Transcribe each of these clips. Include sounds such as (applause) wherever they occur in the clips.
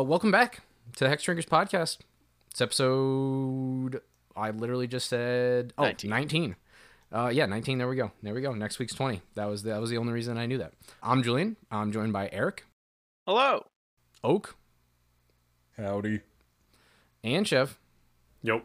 Uh, welcome back to the Hexdrinkers podcast. It's episode. I literally just said oh 19. 19. Uh, yeah, 19. There we go. There we go. Next week's 20. That was the, that was the only reason I knew that. I'm Julian. I'm joined by Eric, Hello. Oak, Howdy. and Chef. Yep.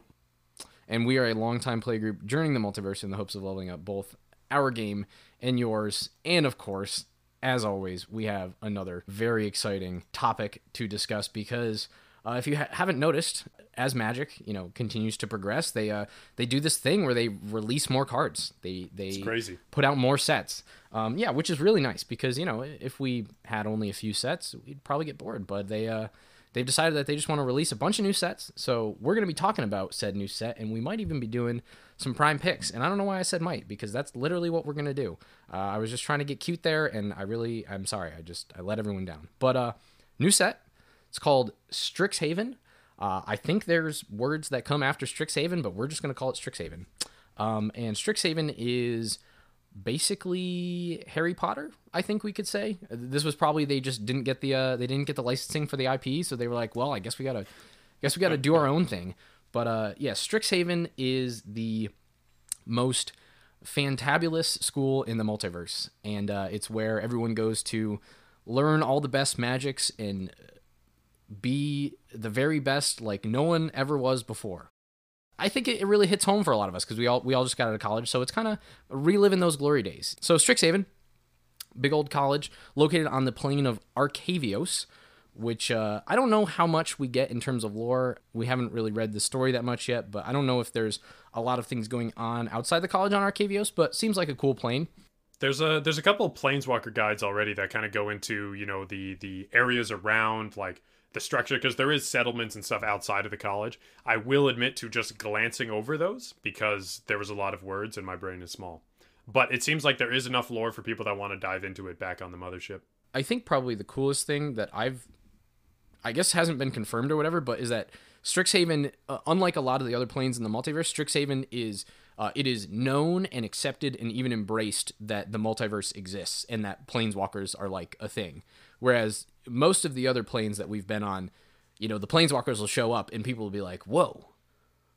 and we are a longtime play group journeying the multiverse in the hopes of leveling up both our game and yours. And of course, as always, we have another very exciting topic to discuss because uh, if you ha- haven't noticed, as Magic you know continues to progress, they uh, they do this thing where they release more cards. They they crazy. put out more sets. Um, yeah, which is really nice because you know if we had only a few sets, we'd probably get bored. But they uh, they've decided that they just want to release a bunch of new sets. So we're going to be talking about said new set, and we might even be doing some prime picks. And I don't know why I said might because that's literally what we're going to do. Uh, I was just trying to get cute there, and I really I'm sorry. I just I let everyone down. But uh, new set. It's called Strixhaven. Uh, I think there's words that come after Strixhaven, but we're just going to call it Strixhaven. Um, and Strixhaven is basically Harry Potter. I think we could say this was probably they just didn't get the uh, they didn't get the licensing for the IP, so they were like, well, I guess we gotta, guess we gotta do our own thing. But uh, yeah, Strixhaven is the most fantabulous school in the multiverse, and uh, it's where everyone goes to learn all the best magics and be the very best like no one ever was before. I think it really hits home for a lot of us because we all we all just got out of college, so it's kind of reliving those glory days. So Strixhaven, big old college located on the plane of Arcavios, which uh, I don't know how much we get in terms of lore. We haven't really read the story that much yet, but I don't know if there's a lot of things going on outside the college on Arcavios. But seems like a cool plane. There's a there's a couple of planeswalker guides already that kind of go into you know the the areas around like the structure because there is settlements and stuff outside of the college. I will admit to just glancing over those because there was a lot of words and my brain is small. But it seems like there is enough lore for people that want to dive into it back on the mothership. I think probably the coolest thing that I've, I guess hasn't been confirmed or whatever, but is that Strixhaven, uh, unlike a lot of the other planes in the multiverse, Strixhaven is uh, it is known and accepted and even embraced that the multiverse exists and that planeswalkers are like a thing. Whereas most of the other planes that we've been on, you know, the planeswalkers will show up and people will be like, "Whoa,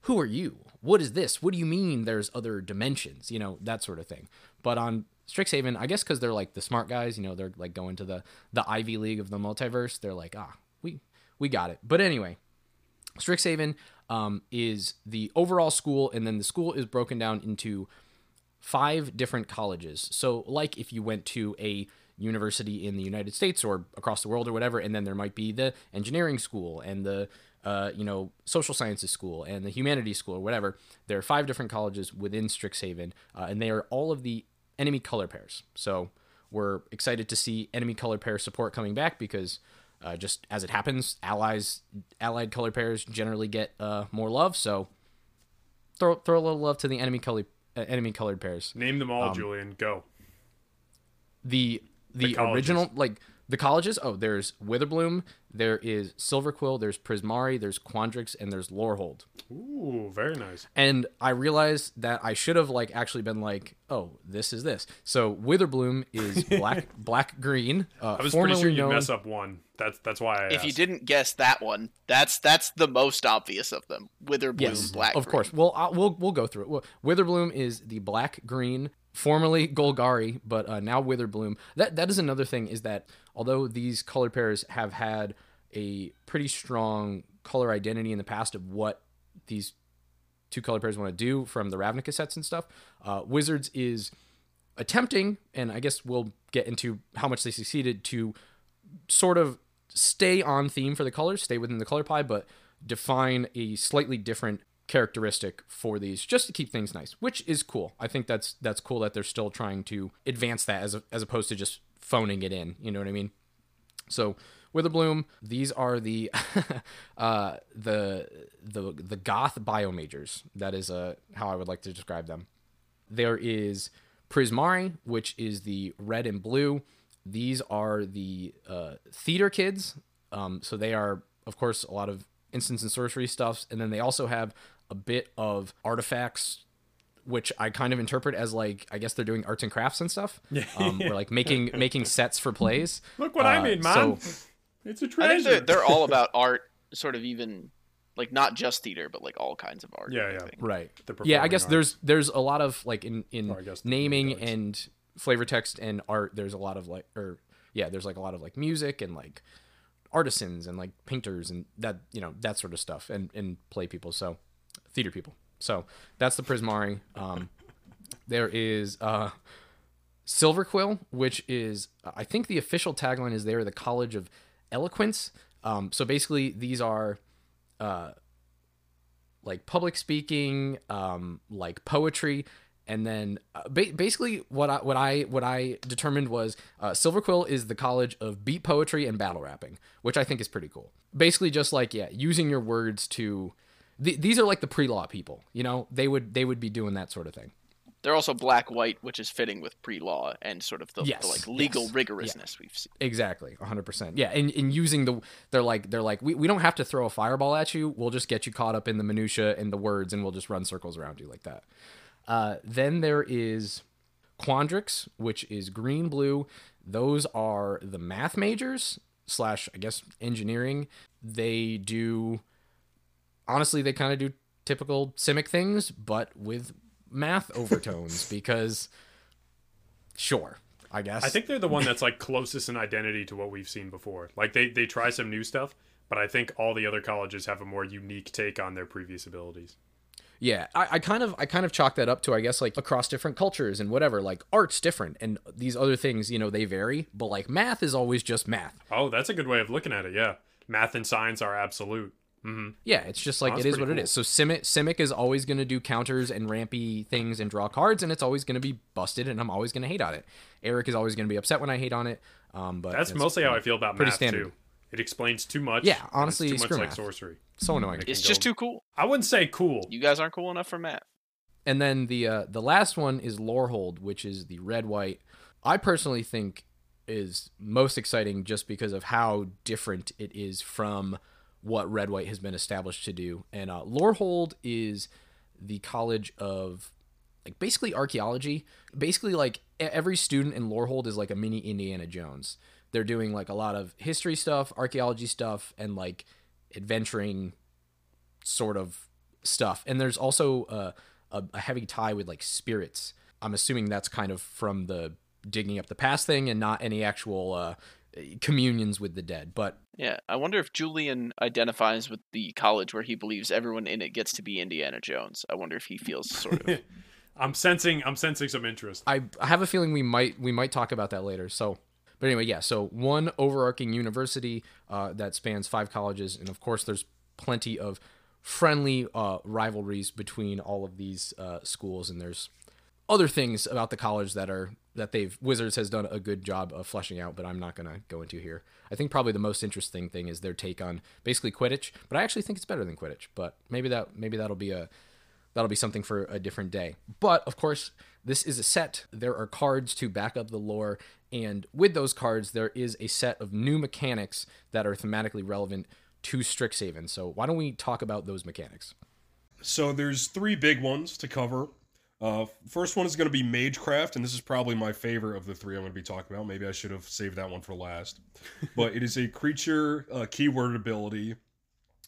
who are you? What is this? What do you mean there's other dimensions? You know, that sort of thing. But on Strixhaven, I guess because they're like the smart guys, you know, they're like going to the the Ivy League of the multiverse. They're like, ah, we we got it. But anyway, Strixhaven um, is the overall school, and then the school is broken down into five different colleges. So, like if you went to a university in the United States or across the world or whatever, and then there might be the engineering school and the uh, you know social sciences school and the humanities school or whatever. There are five different colleges within Strixhaven, uh, and they are all of the enemy color pairs. So we're excited to see enemy color pair support coming back because. Uh, just as it happens, allies, allied color pairs generally get uh, more love. So throw throw a little love to the enemy color uh, enemy colored pairs. Name them all, Julian. Go. the the, colleges. original like the colleges oh there's witherbloom there is silverquill there's prismari there's quandrix and there's lorehold Ooh, very nice. and i realized that i should have like actually been like oh this is this so witherbloom is (laughs) black black green uh, I was pretty sure you'd known mess up one. That's that's why I If you didn't guess that one, that's that's the most obvious of them. Witherbloom yes Black. of course well i we'll we'll go through it witherbloom is the black green formerly golgari but uh, now witherbloom. That that is another thing is that although these color pairs have had a pretty strong color identity in the past of what these two color pairs want to do from the ravnica sets and stuff uh, wizards is attempting and i guess we'll get into how much they succeeded to sort of stay on theme for the colors, stay within the color pie, but define a slightly different characteristic for these just to keep things nice, which is cool. I think that's that's cool that they're still trying to advance that as a, as opposed to just phoning it in. You know what I mean? So Witherbloom, these are the (laughs) uh, the the the goth biomajors. That is uh, how I would like to describe them. There is Prismari, which is the red and blue. These are the uh, theater kids. Um, so they are, of course, a lot of instance and sorcery stuffs, and then they also have a bit of artifacts, which I kind of interpret as like I guess they're doing arts and crafts and stuff. Yeah. Um, or like making (laughs) making sets for plays. Look what I Uh, made, man. So It's a I think treasure. they're, they're all (laughs) about art, sort of even like not just theater, but like all kinds of art. Yeah, I yeah. Right. The Yeah, I performing guess arts. there's there's a lot of like in in Or I guess the naming and flavor text and art. There's a lot of like or yeah, there's like a lot of like music and like artisans and like painters and that you know that sort of stuff and and play people. So theater people. So that's the Prismari. Um, there is uh, Silverquill, which is I think the official tagline is there the College of Eloquence. Um, so basically, these are uh, like public speaking, um, like poetry, and then uh, ba- basically what I what I what I determined was uh, Silverquill is the college of beat poetry and battle rapping, which I think is pretty cool. Basically, just like yeah, using your words to. Th- these are like the pre-law people, you know. They would they would be doing that sort of thing. They're also black white, which is fitting with pre-law and sort of the, the, like legal yes, rigorousness we've seen. Exactly, 100%. Yeah, and, and using the they're like they're like we, we don't have to throw a fireball at you. We'll just get you caught up in the minutia and the words and we'll just run circles around you like that. Uh, then there is Quandrix, which is green blue. Those are the math majors slash I guess engineering. They do honestly they kind of do typical Simic things, but with math overtones (laughs) because sure, I guess. I think they're the one that's like (laughs) closest in identity to what we've seen before. Like they they try some new stuff, but I think all the other colleges have a more unique take on their previous abilities. Yeah, I, I kind of I kind of chalk that up to I guess like across different cultures and whatever. Like art's different, and these other things, you know, they vary. But like math is always just math. Oh, that's a good way of looking at it. Yeah, math and science are absolute. Hmm Yeah, it's just like Oh, it that's is what pretty it is. So Simic Simic is always going to do counters and rampy things and draw cards, and it's always going to be busted, and I'm always going to hate on it. Eric is always going to be upset when I hate on it. Um, but That's it's mostly how I feel about pretty math standard. too. It explains too much. Yeah, and it's honestly, too much screw like math. sorcery. so annoying. It's just go- too cool. I wouldn't say cool. You guys aren't cool enough for Matt. And then the uh, the last one is Lorehold, which is the red white. I personally think is most exciting just because of how different it is from what red white has been established to do. And uh, Lorehold is the college of like basically archaeology. Basically, like every student in Lorehold is like a mini Indiana Jones. They're doing like a lot of history stuff, archaeology stuff, and like adventuring sort of stuff. And there's also uh, a, a heavy tie with like spirits. I'm assuming that's kind of from the digging up the past thing and not any actual uh, communions with the dead. But Yeah, I wonder if Julian identifies with the college where he believes everyone in it gets to be Indiana Jones. I wonder if he feels sort of. (laughs) I'm sensing I'm sensing some interest. I, I have a feeling we might we might talk about that later. So, but anyway, yeah. So one overarching university uh, that spans five colleges, and of course, there's plenty of friendly uh, rivalries between all of these uh, schools, and there's other things about the college that are that they've Wizards has done a good job of fleshing out, but I'm not gonna go into here. I think probably the most interesting thing is their take on basically Quidditch, but I actually think it's better than Quidditch. But maybe that maybe that'll be a that'll be something for a different day. But of course, this is a set. There are cards to back up the lore, and with those cards, there is a set of new mechanics that are thematically relevant to Strixhaven. So why don't we talk about those mechanics? So there's three big ones to cover. Uh, first one is going to be Magecraft, and this is probably my favorite of the three I'm going to be talking about. Maybe I should have saved that one for last. (laughs) but it is a creature uh, keyword ability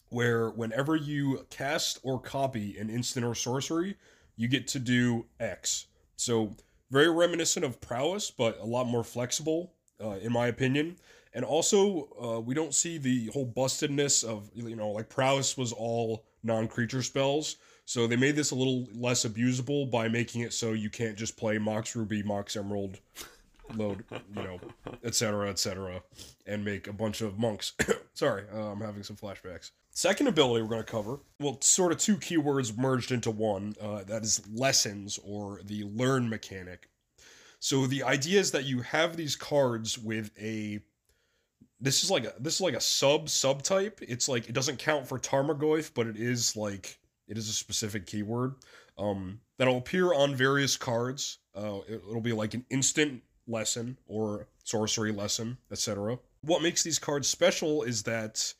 where whenever you cast or copy an instant or sorcery, you get to do X. So very reminiscent of prowess, but a lot more flexible, uh, in my opinion. And also, uh, we don't see the whole bustedness of you know like prowess was all non-creature spells. So they made this a little less abusable by making it so you can't just play Mox Ruby, Mox Emerald, load, you know, etc., etc., and make a bunch of monks. (coughs) Sorry, uh, I'm having some flashbacks. Second ability we're going to cover, well, sort of two keywords merged into one. Uh, that is lessons or the learn mechanic. So the idea is that you have these cards with a. This is like a this is like a sub subtype. It's like it doesn't count for Tarmogoyf, but it is like it is a specific keyword um, that'll appear on various cards. Uh, it, it'll be like an instant lesson or sorcery lesson, etc. What makes these cards special is that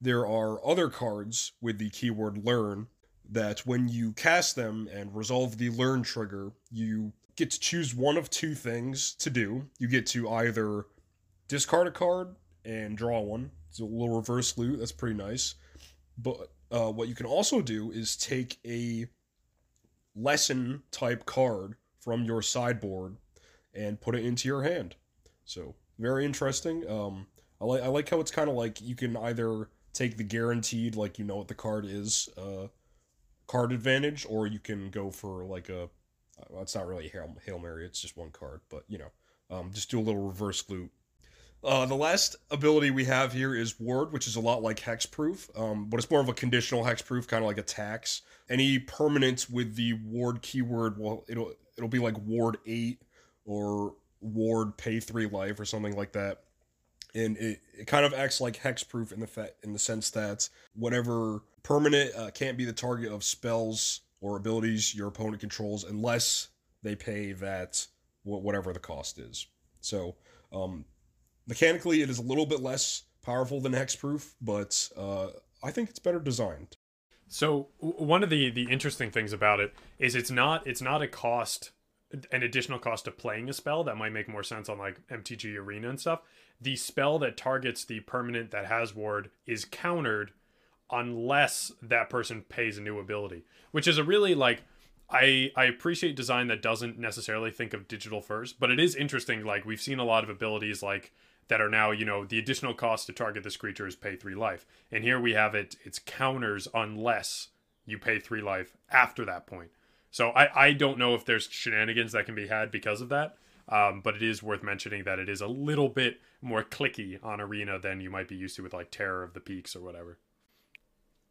there are other cards with the keyword learn that when you cast them and resolve the learn trigger, you get to choose one of two things to do. You get to either discard a card and draw one, It's a little reverse loot. That's pretty nice. But uh, what you can also do is take a lesson type card from your sideboard and put it into your hand. So very interesting. Um, I like I like how it's kind of like you can either take the guaranteed like you know what the card is uh, card advantage, or you can go for like a well, it's not really hail, hail mary. It's just one card, but you know, um, just do a little reverse loot. Uh, the last ability we have here is Ward, which is a lot like Hexproof, um, but it's more of a conditional Hexproof, kind of like a tax. Any permanent with the Ward keyword, well, it'll it'll be like Ward eight or Ward Pay three life or something like that, and it, it kind of acts like Hexproof in the fa- in the sense that whatever permanent uh, can't be the target of spells or abilities your opponent controls unless they pay that wh- whatever the cost is. So. Um, mechanically it is a little bit less powerful than hexproof but uh, i think it's better designed So one of the the interesting things about it is it's not it's not a cost an additional cost of playing a spell that might make more sense on like MTG Arena and stuff. The spell that targets the permanent that has ward is countered unless that person pays a new ability, which is a really like I I appreciate design that doesn't necessarily think of digital first, but it is interesting like we've seen a lot of abilities like that are now, you know, the additional cost to target this creature is pay 3 life. And here we have it it's counters unless you pay 3 life after that point. So I I don't know if there's shenanigans that can be had because of that. Um, but it is worth mentioning that it is a little bit more clicky on arena than you might be used to with like Terror of the Peaks or whatever.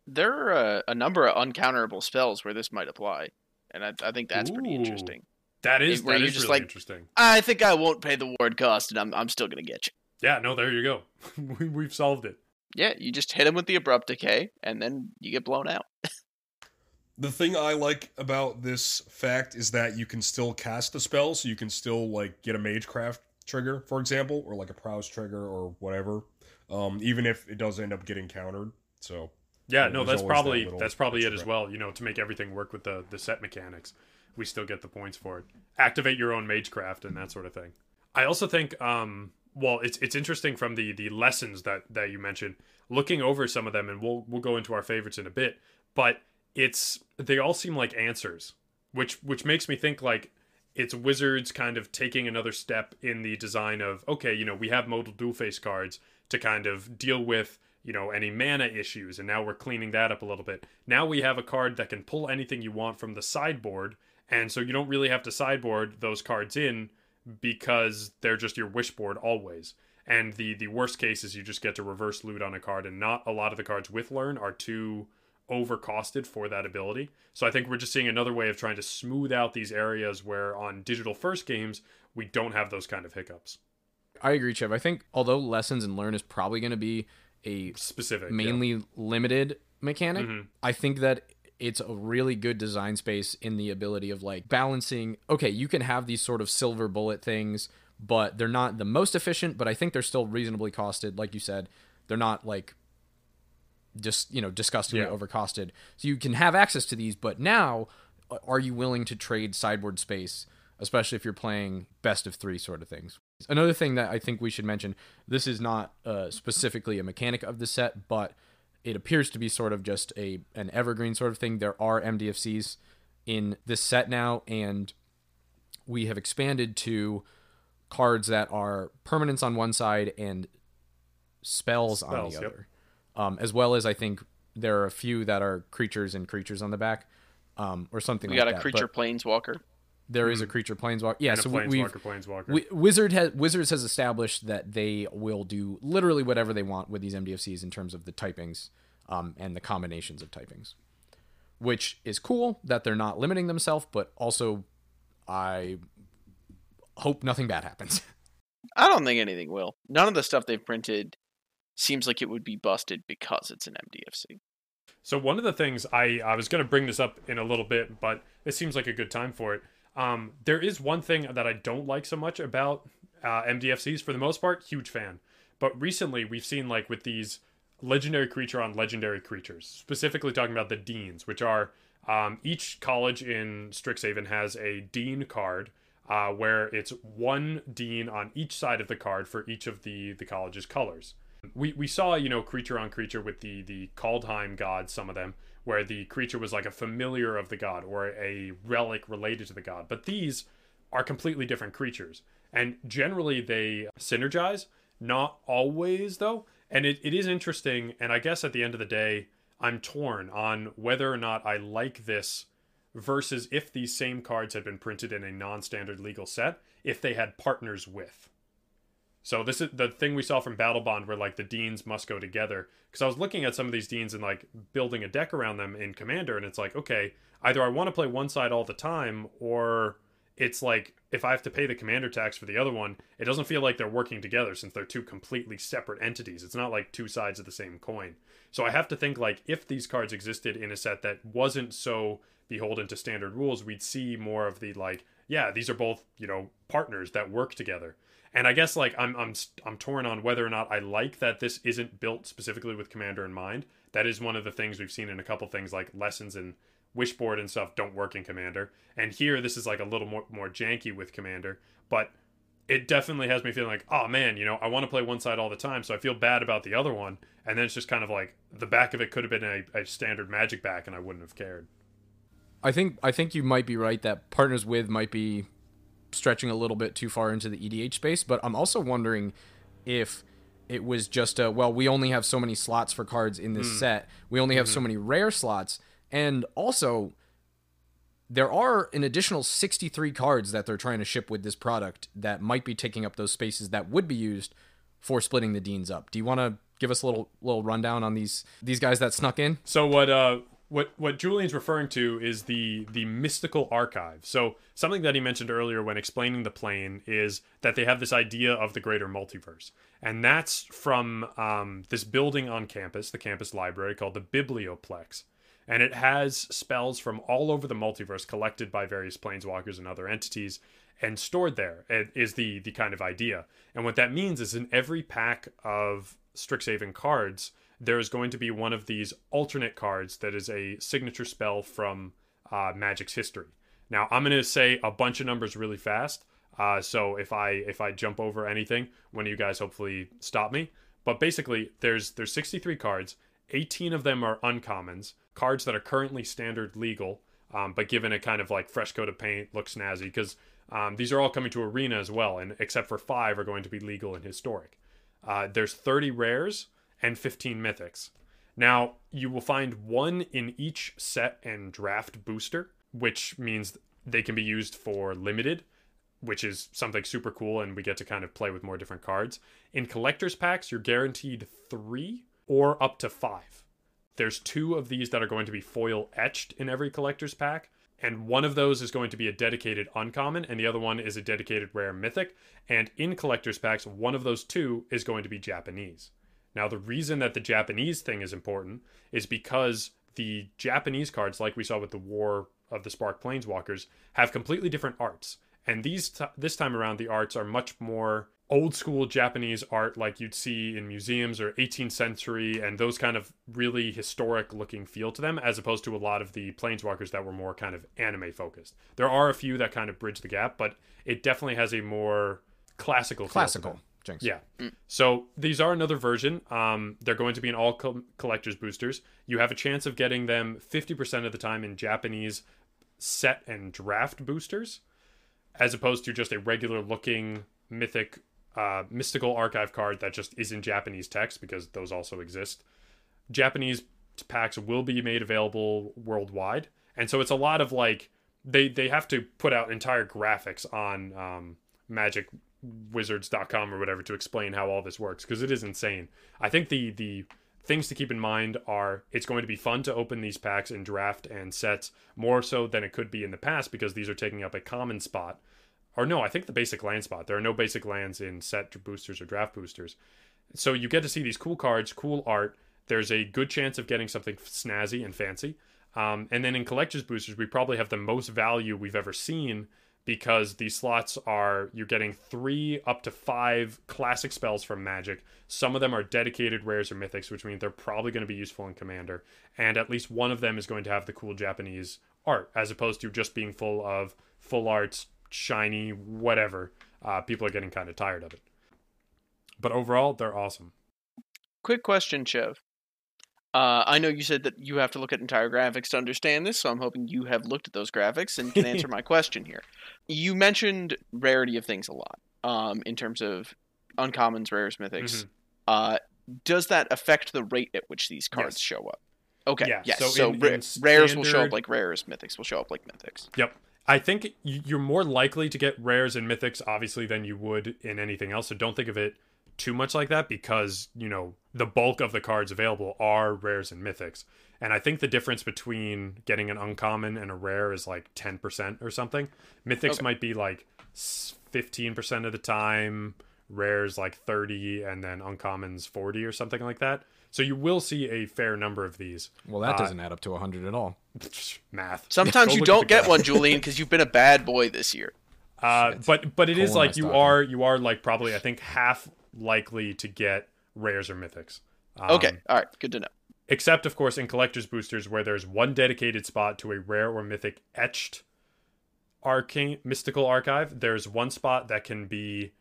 There are a, a number of uncounterable spells where this might apply, and I, I think that's pretty interesting. That is Where that you're is just really like- interesting. I think I won't pay the ward cost, and I'm I'm still gonna get you. Yeah, no, there you go. (laughs) we, we've solved it. Yeah, you just hit him with the abrupt decay, and then you get blown out. (laughs) the thing i like about this fact is that you can still cast the spell so you can still like get a magecraft trigger for example or like a prowess trigger or whatever um, even if it does end up getting countered so Yeah, Yeah, no, that's always that probably that's probably it as well. You know, to make everything work with the the set mechanics, we still get the points for it. Activate your own magecraft and that sort of thing. I also think, um, well, it's it's interesting from the the lessons that that you mentioned. Looking over some of them, and we'll we'll go into our favorites in a bit, but it's they all seem like answers, which which makes me think like it's wizards kind of taking another step in the design of okay you know we have modal dual face cards to kind of deal with you know any mana issues and now we're cleaning that up a little bit now we have a card that can pull anything you want from the sideboard and so you don't really have to sideboard those cards in because they're just your wish board always and the the worst case is you just get to reverse loot on a card and not a lot of the cards with learn are too overcosted for that ability. So I think we're just seeing another way of trying to smooth out these areas where on digital first games we don't have those kind of hiccups. I agree, Chev. I think although lessons and learn is probably going to be a Specific. yeah. mainly limited mechanic, Mhm. I think that it's a really good design space in the ability of like balancing. Okay, you can have these sort of silver bullet things, but they're not the most efficient. But I think they're still reasonably costed. Like you said, they're not like just you know disgustingly Yeah. overcosted. So you can have access to these, but now are you willing to trade sideboard space, especially if you're playing best of three sort of things? Another thing that I think we should mention: this is not uh, specifically a mechanic of the set, but it appears to be sort of just a an evergreen sort of thing. There are MDFCs in this set now, and we have expanded to cards that are permanents on one side and spells, on the yep. other. Um, as well as I think there are a few that are creatures and creatures on the back, um, or something We like got a that. creature But planeswalker. There is a creature planeswalker. Yeah, and so a we, we've planeswalker, planeswalker. Wi- Wizard has Wizards has established that they will do literally whatever they want with these MDFCs in terms of the typings um, and the combinations of typings, which is cool that they're not limiting themselves, but also I hope nothing bad happens. (laughs) I don't think anything will. None of the stuff they've printed seems like it would be busted because it's an MDFC. So one of the things I I was going to bring this up in a little bit, but it seems like a good time for it. Um, there is one thing that I don't like so much about uh, MDFCs. For the most part, huge fan. But recently, we've seen like with these legendary creature on legendary creatures, specifically talking about the deans, which are um, each college in Strixhaven has a dean card. Uh, where it's one dean on each side of the card for each of the the college's colors. We we saw you know creature on creature with the the Kaldheim gods, some of them where the creature was like a familiar of the god or a relic related to the god. But these are completely different creatures, and generally they synergize. Not always though, and it, it is interesting. And I guess at the end of the day, I'm torn on whether or not I like this versus if these same cards had been printed in a non-standard legal set if they had partners with so this is the thing we saw from Battlebond where like the deans must go together. Because i was looking at some of these deans and like building a deck around them in commander and it's like okay either i want to play one side all the time or it's like if i have to pay the commander tax for the other one it doesn't feel like they're working together since they're two completely separate entities. It's not like two sides of the same coin. So i have to think like if these cards existed in a set that wasn't so beholden to standard rules, we'd see more of the like, yeah, these are both you know partners that work together. And I guess like I'm I'm I'm torn on whether or not I like that this isn't built specifically with Commander in mind. That is one of the things we've seen in a couple things like lessons and Wishboard and stuff don't work in Commander. And here this is like a little more more janky with Commander, but it definitely has me feeling like, oh man, you know, I want to play one side all the time, so I feel bad about the other one. And then it's just kind of like the back of it could have been a, a standard magic back, and I wouldn't have cared. I think I think you might be right that partners with might be stretching a little bit too far into the EDH space, but I'm also wondering if it was just a well, we only have so many slots for cards in this mm. set. We only have mm-hmm. so many rare slots, and also there are an additional 63 cards that they're trying to ship with this product that might be taking up those spaces that would be used for splitting the deans up. Do you want to give us a little little rundown on these these guys that snuck in? So what uh what what Julian's referring to is the the mystical archive. So something that he mentioned earlier when explaining the plane is that they have this idea of the greater multiverse, and that's from um, this building on campus, the campus library called the Biblioplex, and it has spells from all over the multiverse collected by various planeswalkers and other entities and stored there. It is the the kind of idea, and what that means is in every pack of Strixhaven cards there's going to be one of these alternate cards that is a signature spell from uh, Magic's history. Now I'm going to say a bunch of numbers really fast. Uh, so if I if I jump over anything, one of you guys hopefully stop me. But basically, there's there's 63 cards. 18 of them are uncommons, cards that are currently standard legal, um, but given a kind of like fresh coat of paint, look snazzy because um, these are all coming to arena as well, and except for five are going to be legal and historic. Uh, there's 30 rares, and 15 mythics. Now, you will find one in each set and draft booster, which means they can be used for limited, which is something super cool, and we get to kind of play with more different cards. In collector's packs, you're guaranteed three or up to five. There's two of these that are going to be foil etched in every collector's pack, and one of those is going to be a dedicated uncommon, and the other one is a dedicated rare mythic. And in collector's packs, one of those two is going to be Japanese. Now, the reason that the Japanese thing is important is because the Japanese cards, like we saw with the War of the Spark Planeswalkers, have completely different arts. And these t- this time around, the arts are much more old school Japanese art, like you'd see in museums or 18th century, and those kind of really historic looking feel to them, as opposed to a lot of the Planeswalkers that were more kind of anime focused. There are a few that kind of bridge the gap, but it definitely has a more classical classical Jinx. Yeah. Mm. So these are another version. Um, they're going to be in all co- collectors boosters. You have a chance of getting them 50% of the time in Japanese set and draft boosters, as opposed to just a regular looking mythic, uh, mystical archive card that just is in Japanese text because those also exist. Japanese packs will be made available worldwide, and so it's a lot of like they they have to put out entire graphics on um, Magic wizards.com or whatever to explain how all this works because it is insane. I think the the things to keep in mind are it's going to be fun to open these packs in draft and sets more so than it could be in the past because these are taking up a common spot. Or no, I think the basic land spot. There are no basic lands in set boosters or draft boosters. So you get to see these cool cards, cool art. There's a good chance of getting something snazzy and fancy. Um, and then in collector's boosters, we probably have the most value we've ever seen because these slots are you're getting three up to five classic spells from Magic. Some of them are dedicated rares or mythics, which means they're probably going to be useful in Commander. And at least one of them is going to have the cool Japanese art, as opposed to just being full of full arts, shiny, whatever. Uh, people are getting kind of tired of it. But overall, they're awesome. quick question, Chev. Uh, I know you said that you have to look at entire graphics to understand this, so I'm hoping you have looked at those graphics and can answer (laughs) my question here. You mentioned rarity of things a lot, um, in terms of uncommons, rares, mythics. Mhm. Uh, does that affect the rate at which these cards Yes. show up? Okay, Yeah, yes. so So, in- ra- in rares will show up like rares, mythics will show up like mythics. Yep. I think you're more likely to get rares and mythics, obviously, than you would in anything else. So don't think of it too much like that because, you know, the bulk of the cards available are rares and mythics. And I think the difference between getting an uncommon and a rare is like 10% or something. Mythics Okay. might be like 15% of the time, rares like 30, and then uncommons 40 or something like that. So you will see a fair number of these. Well, that Uh, doesn't add up to 100 at all. (laughs) Math. (laughs) Sometimes Go (laughs) you don't get one, Julian, because you've been a bad boy this year. Uh, but but it is like you stocking. are you are like probably I think half likely to get rares or mythics. Um, Okay, all right, good to know. Except of course in collectors boosters where there's one dedicated spot to a rare or mythic etched arcane mystical archive. There's one spot that can be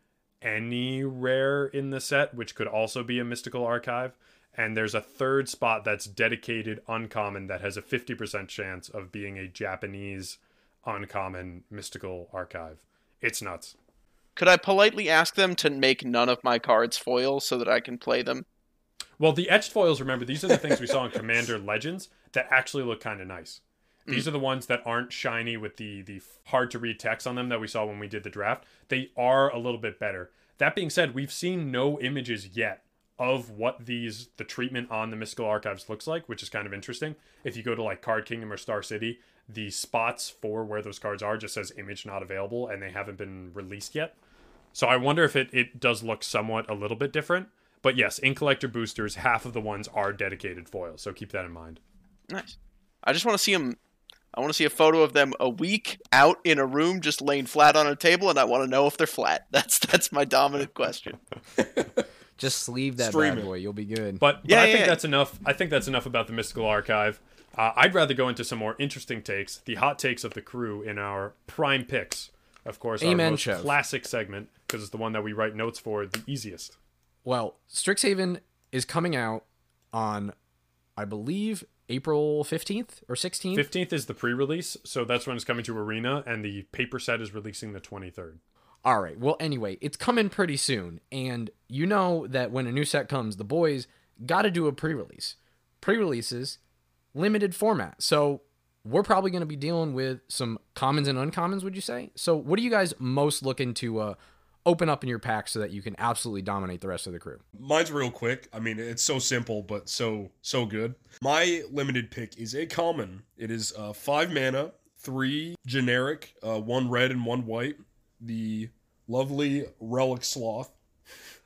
any rare in the set, which could also be a mystical archive. And there's a third spot that's dedicated uncommon that has a 50% chance of being a Japanese uncommon mystical archive. It's nuts. Could I politely ask them to make none of my cards foil so that I can play them? Well, the etched foils, remember, these are the things we saw in Commander Legends that actually look kind of nice. These mm. are the ones that aren't shiny with the the hard to read text on them that we saw when we did the draft. They are a little bit better. That being said, we've seen no images yet of what these the treatment on the mystical archives looks like, which is kind of interesting. If you go to like Card Kingdom or Star City, the spots for where those cards are just says image not available and they haven't been released yet. So I wonder if it, it does look somewhat a little bit different. But yes, in collector boosters, half of the ones are dedicated foils, so keep that in mind. Nice. I just want to see them. I want to see a photo of them a week out in a room, just laying flat on a table, and I want to know if they're flat. (laughs) That's that's my dominant question. (laughs) Just sleeve that Stream bad it. boy. You'll be good. But, but Yeah, I yeah, think yeah. that's enough. I think that's enough about the mystical archive. Uh, I'd rather go into some more interesting takes, the hot takes of the crew in our prime picks. Of course, our Amen, most Chev. classic segment because it's the one that we write notes for the easiest. Well, Strixhaven is coming out on, I believe, April 15th or 16th. Fifteenth is the pre-release, so that's when it's coming to Arena, and the paper set is releasing the twenty-third. All right. Well, anyway, it's coming pretty soon. And you know that when a new set comes, the boys got to do a pre release. Pre releases, limited format. So we're probably going to be dealing with some commons and uncommons, would you say? So, what are you guys most looking to uh, open up in your pack so that you can absolutely dominate the rest of the crew? Mine's real quick. I mean, it's so simple, but so so good. My limited pick is a common. It is uh, five mana, three generic, uh, one red and one white. The lovely relic sloth.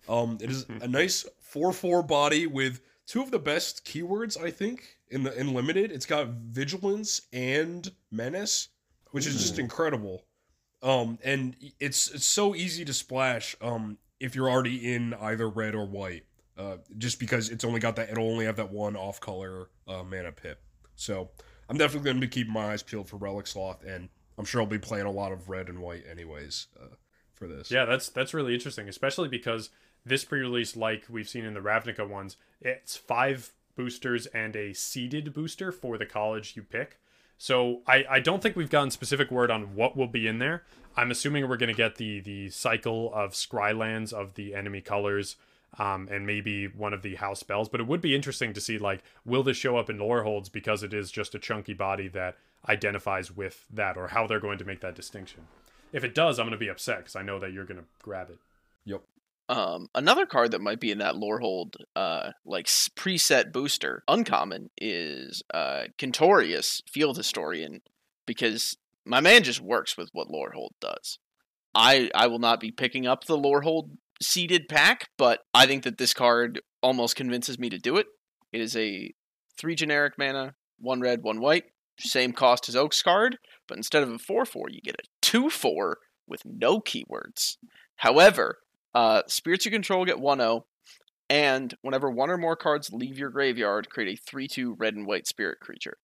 Um, it is a nice four four body with two of the best keywords I think in the in limited. It's got vigilance and menace, which is just incredible. Um, and it's it's so easy to splash. Um, if you're already in either red or white, uh, just because it's only got that, it'll only have that one off color uh, mana pip. So I'm definitely going to be keeping my eyes peeled for Relic Sloth, and I'm sure I'll be playing a lot of red and white anyways uh, for this. Yeah, that's that's really interesting, especially because this pre-release, like we've seen in the Ravnica ones, it's five boosters and a seeded booster for the college you pick. So I, I don't think we've gotten specific word on what will be in there. I'm assuming we're going to get the the cycle of Scrylands of the enemy colors, um, and maybe one of the house spells. But it would be interesting to see like will this show up in Loreholds because it is just a chunky body that identifies with that, or how they're going to make that distinction. If it does, I'm going to be upset because I know that you're going to grab it. Yep. Um, another card that might be in that Lorehold, uh, like preset booster, uncommon, is uh, Quintorius, Field Historian, because my man just works with what Lorehold does. I I will not be picking up the lore hold seeded pack, but I think that this card almost convinces me to do it. It is a three generic mana, one red, one white, same cost as Oak's card, but instead of a four four, you get a two four with no keywords. However, uh, spirits you control get 1 0, and whenever one or more cards leave your graveyard, create a 3 2 red and white spirit creature.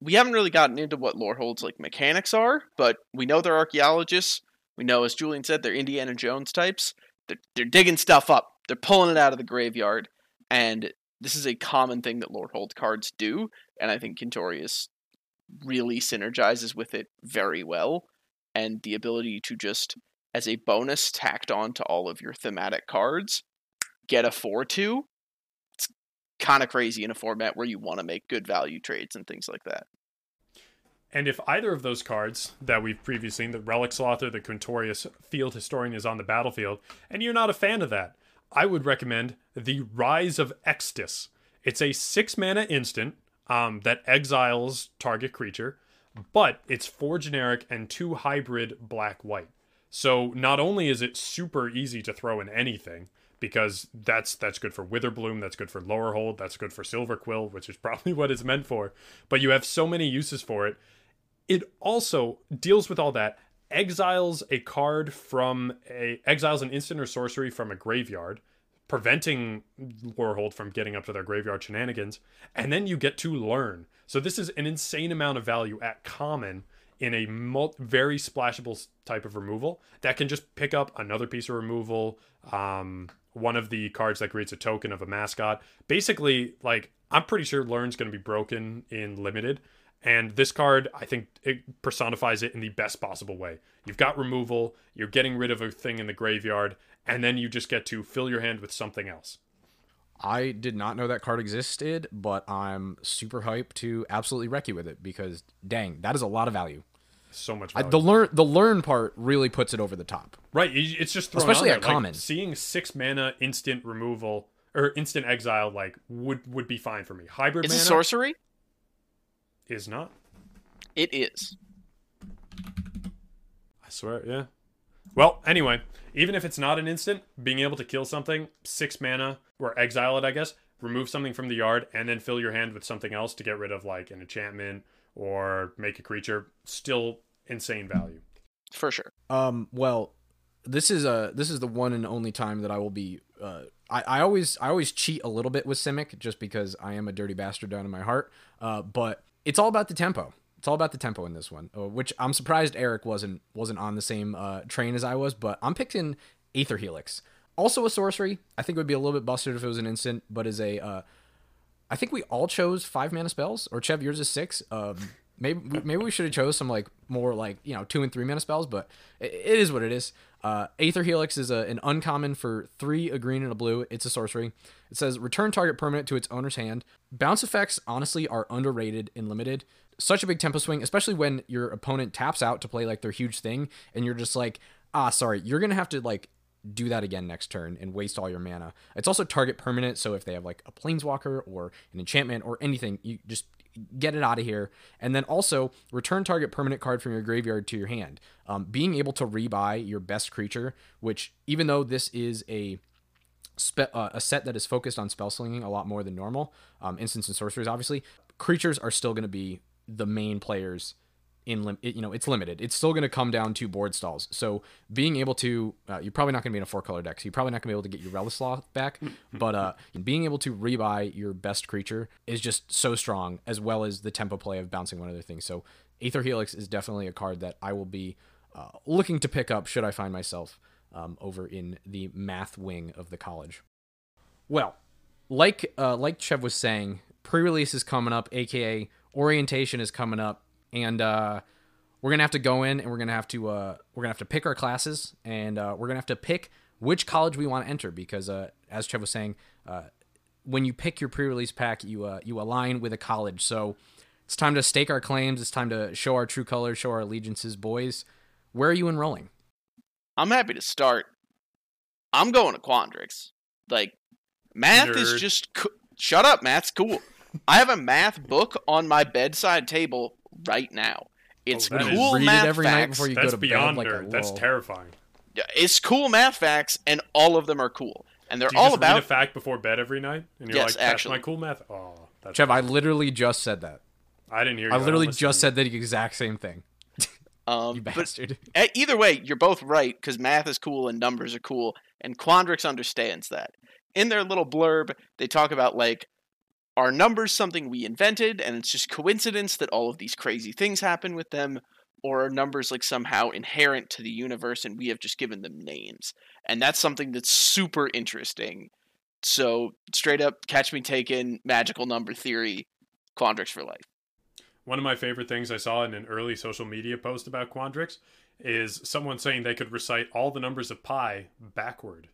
We haven't really gotten into what Loreholds like mechanics are, but we know they're archaeologists. We know, as Julian said, they're Indiana Jones types. They're, they're digging stuff up, they're pulling it out of the graveyard. and this is a common thing that Lorehold cards do, and I think Quintorius really synergizes with it very well. And the ability to just, as a bonus tacked on to all of your thematic cards, get a 4 2. It's kind of crazy in a format where you want to make good value trades and things like that. And if either of those cards that we've previously seen, the Relic Slother, the Quintorius Field Historian, is on the battlefield, and you're not a fan of that, I would recommend the Rise of Extus. It's a six mana instant um, that exiles target creature, but it's four generic and two hybrid black white. So not only is it super easy to throw in anything, because that's that's good for Witherbloom, that's good for Lorehold, that's good for Silverquill, which is (laughs) probably what it's meant for. But you have so many uses for it. It also deals with all that, exiles a card from a exiles an instant or sorcery from a graveyard, preventing Lorehold from getting up to their graveyard shenanigans, and then you get to learn. So this is an insane amount of value at common in a very splashable type of removal that can just pick up another piece of removal, um, one of the cards that creates a token of a mascot. Basically, like I'm pretty sure Learn's going to be broken in limited, and this card, I think, it personifies it in the best possible way. You've got removal, you're getting rid of a thing in the graveyard, and then you just get to fill your hand with something else. I did not know that card existed, but I'm super hyped to absolutely wreck you with it because dang, that is a lot of value. So much I, the learn the learn part really puts it over the top. right, it's just thrown Especially on at there. Like, common. seeing six mana instant removal or instant exile like would would be fine for me. Hybrid It's a mana sorcery? Is not. It is. I swear, yeah. Well, anyway, even if it's not an instant, being able to kill something, six mana, or exile it, I guess, remove something from the yard, and then fill your hand with something else to get rid of like an enchantment or make a creature, still insane value. For sure. Um, well, this is a this is the one and only time that I will be. Uh, I, I always I always cheat a little bit with Simic just because I am a dirty bastard down in my heart. Uh, but it's all about the tempo. It's all about the tempo in this one, uh, which I'm surprised Eric wasn't wasn't on the same uh, train as I was. But I'm picking Aether Helix, also a sorcery. I think it would be a little bit busted if it was an instant, but is a. Uh, I think we all chose five mana spells, or Chev, yours is six. Um, maybe maybe we should have chose some like more like you know two and three mana spells, but it, it is what it is. Uh, Aether Helix is a, an uncommon for three, a green and a blue. It's a sorcery. It says return target permanent to its owner's hand. Bounce effects honestly are underrated and limited. Such a big tempo swing, especially when your opponent taps out to play like their huge thing, and you're just like, ah, sorry, you're gonna have to like do that again next turn and waste all your mana. It's also target permanent, so if they have like a planeswalker or an enchantment or anything, you just get it out of here. And then also return target permanent card from your graveyard to your hand. Um, being able to rebuy your best creature, which even though this is a spe- uh, a set that is focused on spell slinging a lot more than normal, um, instants and sorceries, obviously, creatures are still going to be the main players in lim- it, you know it's limited. It's still going to come down to board stalls. So being able to uh, you're probably not going to be in a four color deck so you're probably not going to be able to get your Relic Sloth back. (laughs) But uh being able to rebuy your best creature is just so strong as well as the tempo play of bouncing one other thing. So Aether Helix is definitely a card that I will be uh, looking to pick up should I find myself um, over in the math wing of the college. Well like uh, like Chev was saying, pre-release is coming up, aka orientation is coming up, and uh, we're gonna have to go in and we're gonna have to uh, we're gonna have to pick our classes, and uh, we're gonna have to pick which college we want to enter because, uh, as Chev was saying, uh, when you pick your pre-release pack, you uh, you align with a college. So it's time to stake our claims. It's time to show our true colors, show our allegiances, boys. Where are you enrolling? I'm happy to start. I'm going to Quandrix. Like, math is just. Co- Shut up, math's cool. I have a math book on my bedside table right now. It's Oh, cool Read math it every night facts. before you That's go to beyond bed. Like nerd. That's little- terrifying. It's cool math facts, and all of them are cool. And they're Do you all just read about a fact before bed every night? And you're Yes, like, that's actually. my cool math? Oh, that's Chev, I literally just said that. I didn't hear you. I literally don't just said the exact same thing. (laughs) um, You bastard. E- either way, you're both right because math is cool and numbers are cool, and Quandrix understands that. In their little blurb, they talk about like, are numbers something we invented and it's just coincidence that all of these crazy things happen with them, or are numbers like somehow inherent to the universe and we have just given them names? And that's something that's super interesting so straight up, catch me taking magical number theory, Quandrix for life. One of my favorite things I saw in an early social media post about Quandrix is someone saying they could recite all the numbers of pi backward.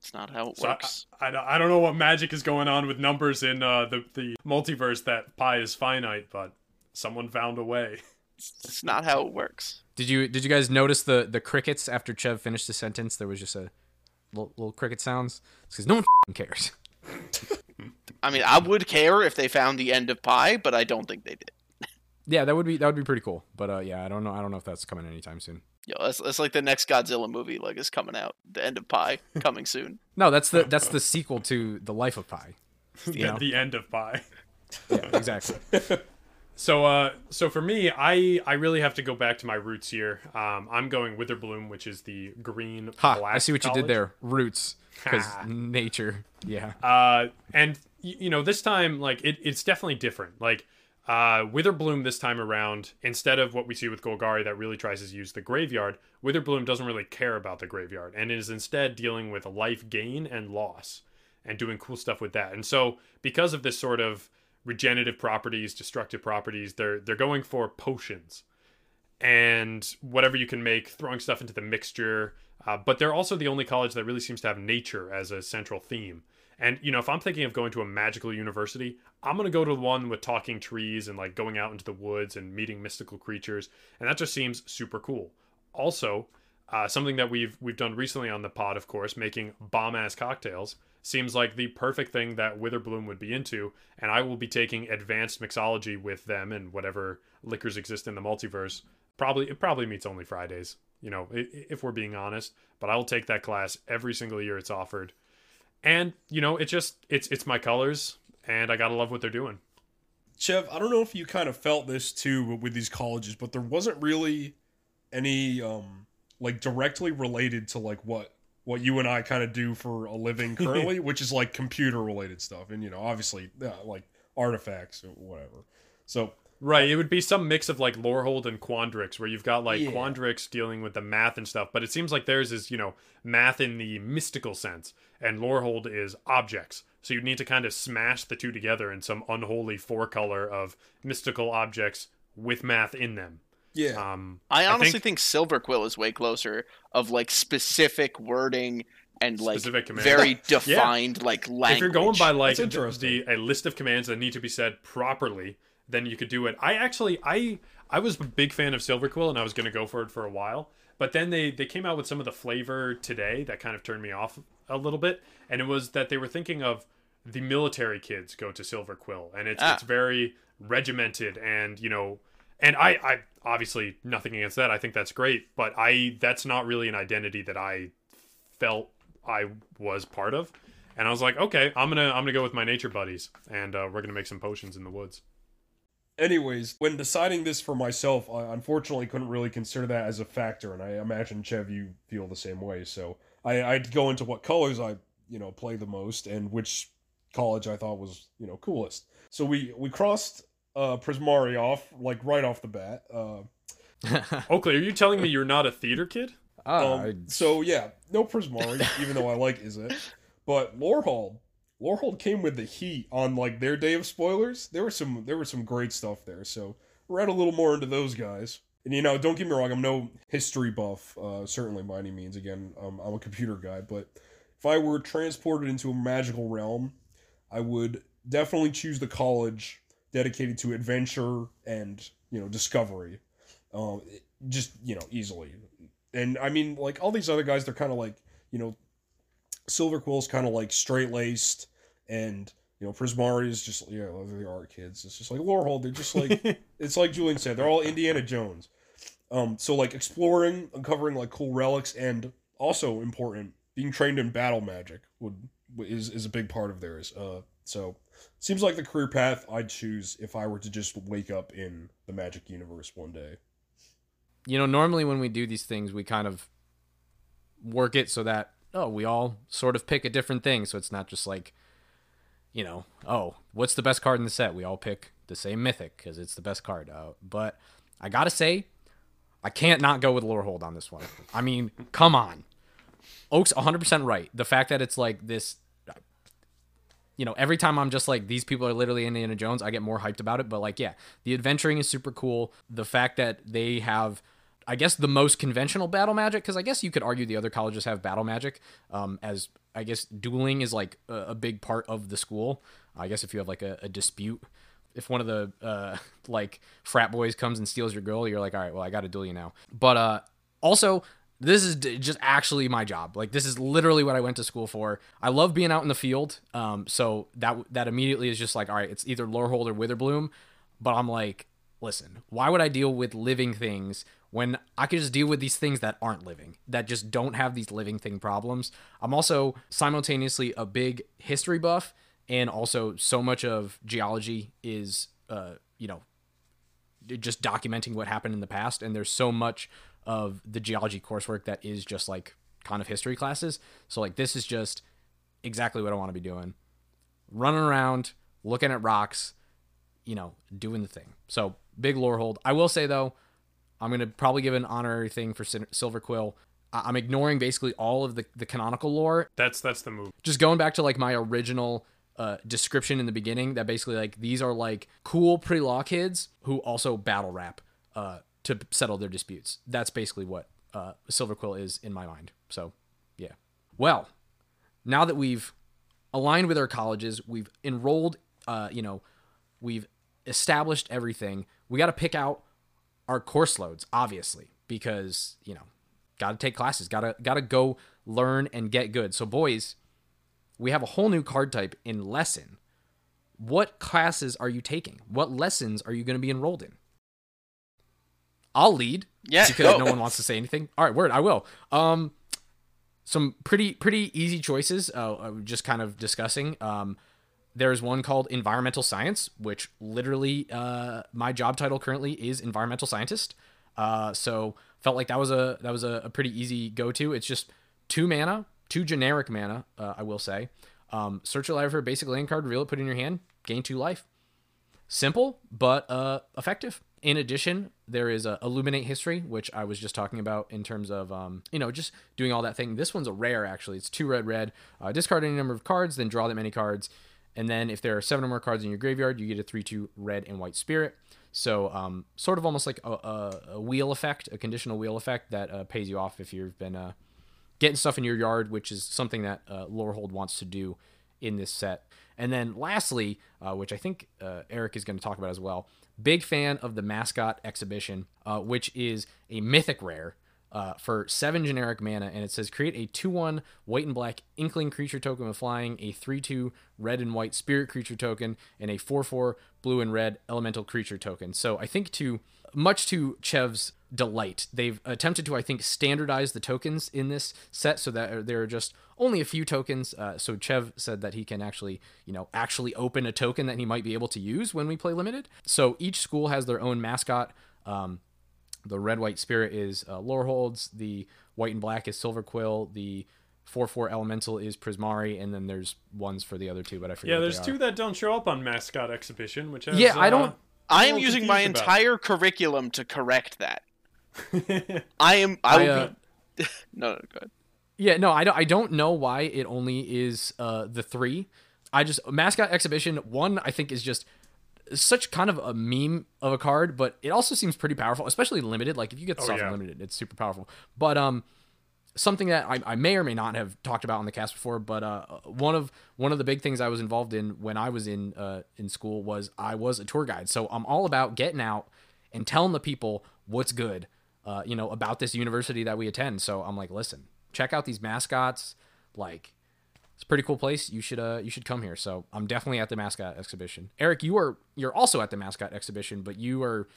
It's not how it So works. I, I don't know what magic is going on with numbers in uh, the, the multiverse that pi is finite, but someone found a way. (laughs) It's not how it works. Did you did you guys notice the the crickets after Chev finished the sentence? There was just a little, little cricket sounds. because no one (laughs) cares. (laughs) I mean, I would care if they found the end of pi, but I don't think they did. Yeah, that would be that would be pretty cool. But uh, yeah, I don't know. I don't know if that's coming anytime soon. Yo, that's, that's like the next Godzilla movie, like is coming out. The end of pi (laughs) coming soon. No, that's the that's the (laughs) sequel to the Life of Pi. the, know? the end of pi. (laughs) Yeah, exactly. So, uh, so for me, I I really have to go back to my roots here. Um, I'm going Witherbloom, which is the green. Ha! black I see what you did there. Roots, because nature. Yeah. Uh, and you know, this time, like it, it's definitely different. Like, uh, Witherbloom this time around, instead of what we see with Golgari that really tries to use the graveyard, Witherbloom doesn't really care about the graveyard and is instead dealing with life gain and loss and doing cool stuff with that. And so, because of this sort of regenerative properties, destructive properties, they're they're going for potions and whatever you can make, throwing stuff into the mixture. Uh, but they're also the only college that really seems to have nature as a central theme. And you know, if I'm thinking of going to a magical university, I'm gonna go to the one with talking trees and like going out into the woods and meeting mystical creatures, and that just seems super cool. Also, uh, something that we've we've done recently on the pod, of course, making bomb ass cocktails seems like the perfect thing that Witherbloom would be into, and I will be taking advanced mixology with them and whatever liquors exist in the multiverse. Probably it probably meets only Fridays, you know, if we're being honest. But I will take that class every single year it's offered, and you know, it just it's it's my colors, and I gotta love what they're doing. Chev, I don't know if you kind of felt this too with these colleges, but there wasn't really any um like directly related to like what what you and I kind of do for a living (laughs) currently, which is like computer related stuff, and you know, obviously uh, like artifacts or whatever. So Right, it would be some mix of like Lorehold and Quandrix, where you've got like Yeah. Quandrix dealing with the math and stuff, but it seems like theirs is, you know, math in the mystical sense, and Lorehold is objects. So you'd need to kind of smash the two together in some unholy four color of mystical objects with math in them. yeah, Um, I I honestly think- think, Silverquill is way closer of like specific wording and like Specific commands. very (laughs) defined like language. if you're going by like the, the a list of commands that need to be said properly, then you could do it. I actually I I was a big fan of Silverquill and I was going to go for it for a while, but then they they came out with some of the flavor today that kind of turned me off a little bit, and it was that they were thinking of the military kids go to Silverquill, and it's Ah. it's very regimented and you know. And I, I obviously nothing against that. I think that's great, but I that's not really an identity that I felt I was part of. And I was like, okay, I'm gonna I'm gonna go with my nature buddies, and uh, we're gonna make some potions in the woods. anyways, when deciding this for myself, I unfortunately couldn't really consider that as a factor, and I imagine Chev, you feel the same way. So I, I'd go into what colors I, you know, play the most, and which college I thought was, you know, coolest. So we we crossed uh, Prismari off like right off the bat. Uh, (laughs) Oakley, are you telling me you're not a theater kid? Ah, um, so yeah, no Prismari, (laughs) even though I like is it, but Lorehold. Lorehold came with the heat on like their day of spoilers. There were some there were some great stuff there. So read a little more into those guys. And you know, don't get me wrong, I'm no history buff, uh, certainly by any means. Again, um, I'm a computer guy, but if I were transported into a magical realm, I would definitely choose the college dedicated to adventure and you know discovery. Um, just you know easily, and I mean like all these other guys, they're kind of like you know, Silverquill's kind of like straight laced, and you know Prismari is just you know they're the art kids. It's just like Lorehold, they're just like (laughs) it's like Julian said, they're all Indiana Jones. Um, so like exploring, uncovering like cool relics, and also important, being trained in battle magic would is is a big part of theirs. Uh, so seems like the career path I'd choose if I were to just wake up in the magic universe one day. you know, normally when we do these things, we kind of work it so that oh, we all sort of pick a different thing, so it's not just like, you know, oh, what's the best card in the set? We all pick the same mythic because it's the best card. Uh, but I gotta say, I can't not go with Lorehold on this one. I mean, come on, Oak's 100% right. The fact that it's like this you know, every time I'm just like these people are literally Indiana Jones, I get more hyped about it. But like, yeah, the adventuring is super cool. The fact that they have I guess the most conventional battle magic, because I guess you could argue the other colleges have battle magic, um, as I guess dueling is like a, a, big part of the school. I guess if you have like a, a dispute, if one of the uh, (laughs) like frat boys comes and steals your girl, you're like, all right, well, I got to duel you now. But uh, also, this is just actually my job. Like this is literally what I went to school for. I love being out in the field. Um, so that that immediately is just like, all right, it's either Lorehold or Witherbloom. But I'm like, listen, why would I deal with living things when I could just deal with these things that aren't living, that just don't have these living thing problems. I'm also simultaneously a big history buff, and also so much of geology is, uh, you know, just documenting what happened in the past, and there's so much of the geology coursework that is just like kind of history classes. So like this is just exactly what I want to be doing. Running around, looking at rocks, you know, doing the thing. So big Lorehold. I will say though, I'm gonna probably give an honorary thing for Silverquill. I'm ignoring basically all of the, the canonical lore. That's that's the move. Just going back to like my original uh, description in the beginning, that basically like these are like cool pre law kids who also battle rap uh, to settle their disputes. That's basically what uh, Silverquill is in my mind. So yeah. Well, now that we've aligned with our colleges, we've enrolled. Uh, you know, we've established everything. We got to pick out our course loads, obviously, because, you know, got to take classes, got to got to go learn and get good. So boys, we have a whole new card type in lesson. What classes are you taking? What lessons are you going to be enrolled in? I'll lead. Yeah, because go. no one wants to say anything. All right, word, I will. Um some pretty pretty easy choices uh, just kind of discussing. Um there's one called environmental science, which literally uh, my job title currently is environmental scientist. Uh, so felt like that was a that was a, a pretty easy go to. It's just two mana, two generic mana. Uh, I will say. Um, search your library for a basic land card, reveal it, put it in your hand, gain two life. Simple but uh, effective. In addition, there is a Illuminate History, which I was just talking about in terms of, um, you know, just doing all that thing. This one's a rare, actually. It's two red, red. Uh, discard any number of cards, then draw that many cards. And then if there are seven or more cards in your graveyard, you get a 3 2 red and white spirit. So, um, sort of almost like a, a, a, wheel effect, a conditional wheel effect that uh, pays you off if you've been uh, getting stuff in your yard, which is something that uh, Lorehold wants to do in this set. And then lastly, uh, which I think uh, Eric is going to talk about as well, big fan of the mascot exhibition, uh, which is a mythic rare uh, for seven generic mana, and it says create a 2 1 white and black inkling creature token with flying, a 3 2 red and white spirit creature token, and a 4 4 blue and red elemental creature token. So I think to much to Chev's delight, they've attempted to, I think, standardize the tokens in this set so that there are just only a few tokens. Uh, so Chev said that he can actually, you know, actually open a token that he might be able to use when we play limited. So each school has their own mascot. Um, the red white spirit is uh, Loreholds. The white and black is Silverquill. The four four elemental is Prismari, and then there's ones for the other two, but I forget. Yeah, there's two that don't show up on mascot exhibition, which has, yeah, I don't. Uh, I am using my about. entire curriculum to correct that. (laughs) I am. I, I uh, be... (laughs) no, no, go ahead. Yeah, no, I don't. I don't know why it only is uh, the three. I just mascot exhibition one. I think is just such kind of a meme of a card, but it also seems pretty powerful, especially limited. Like if you get stuff oh, yeah. limited, it's super powerful. But um, something that I, I, may or may not have talked about on the cast before, but uh, one of one of the big things I was involved in when I was in uh, in school was I was a tour guide. So I'm all about getting out and telling the people what's good, uh, you know, about this university that we attend. So I'm like, listen, check out these mascots, like it's a pretty cool place. You should uh you should come here. So I'm definitely at the mascot exhibition. Eric, you are you're also at the mascot exhibition, but you are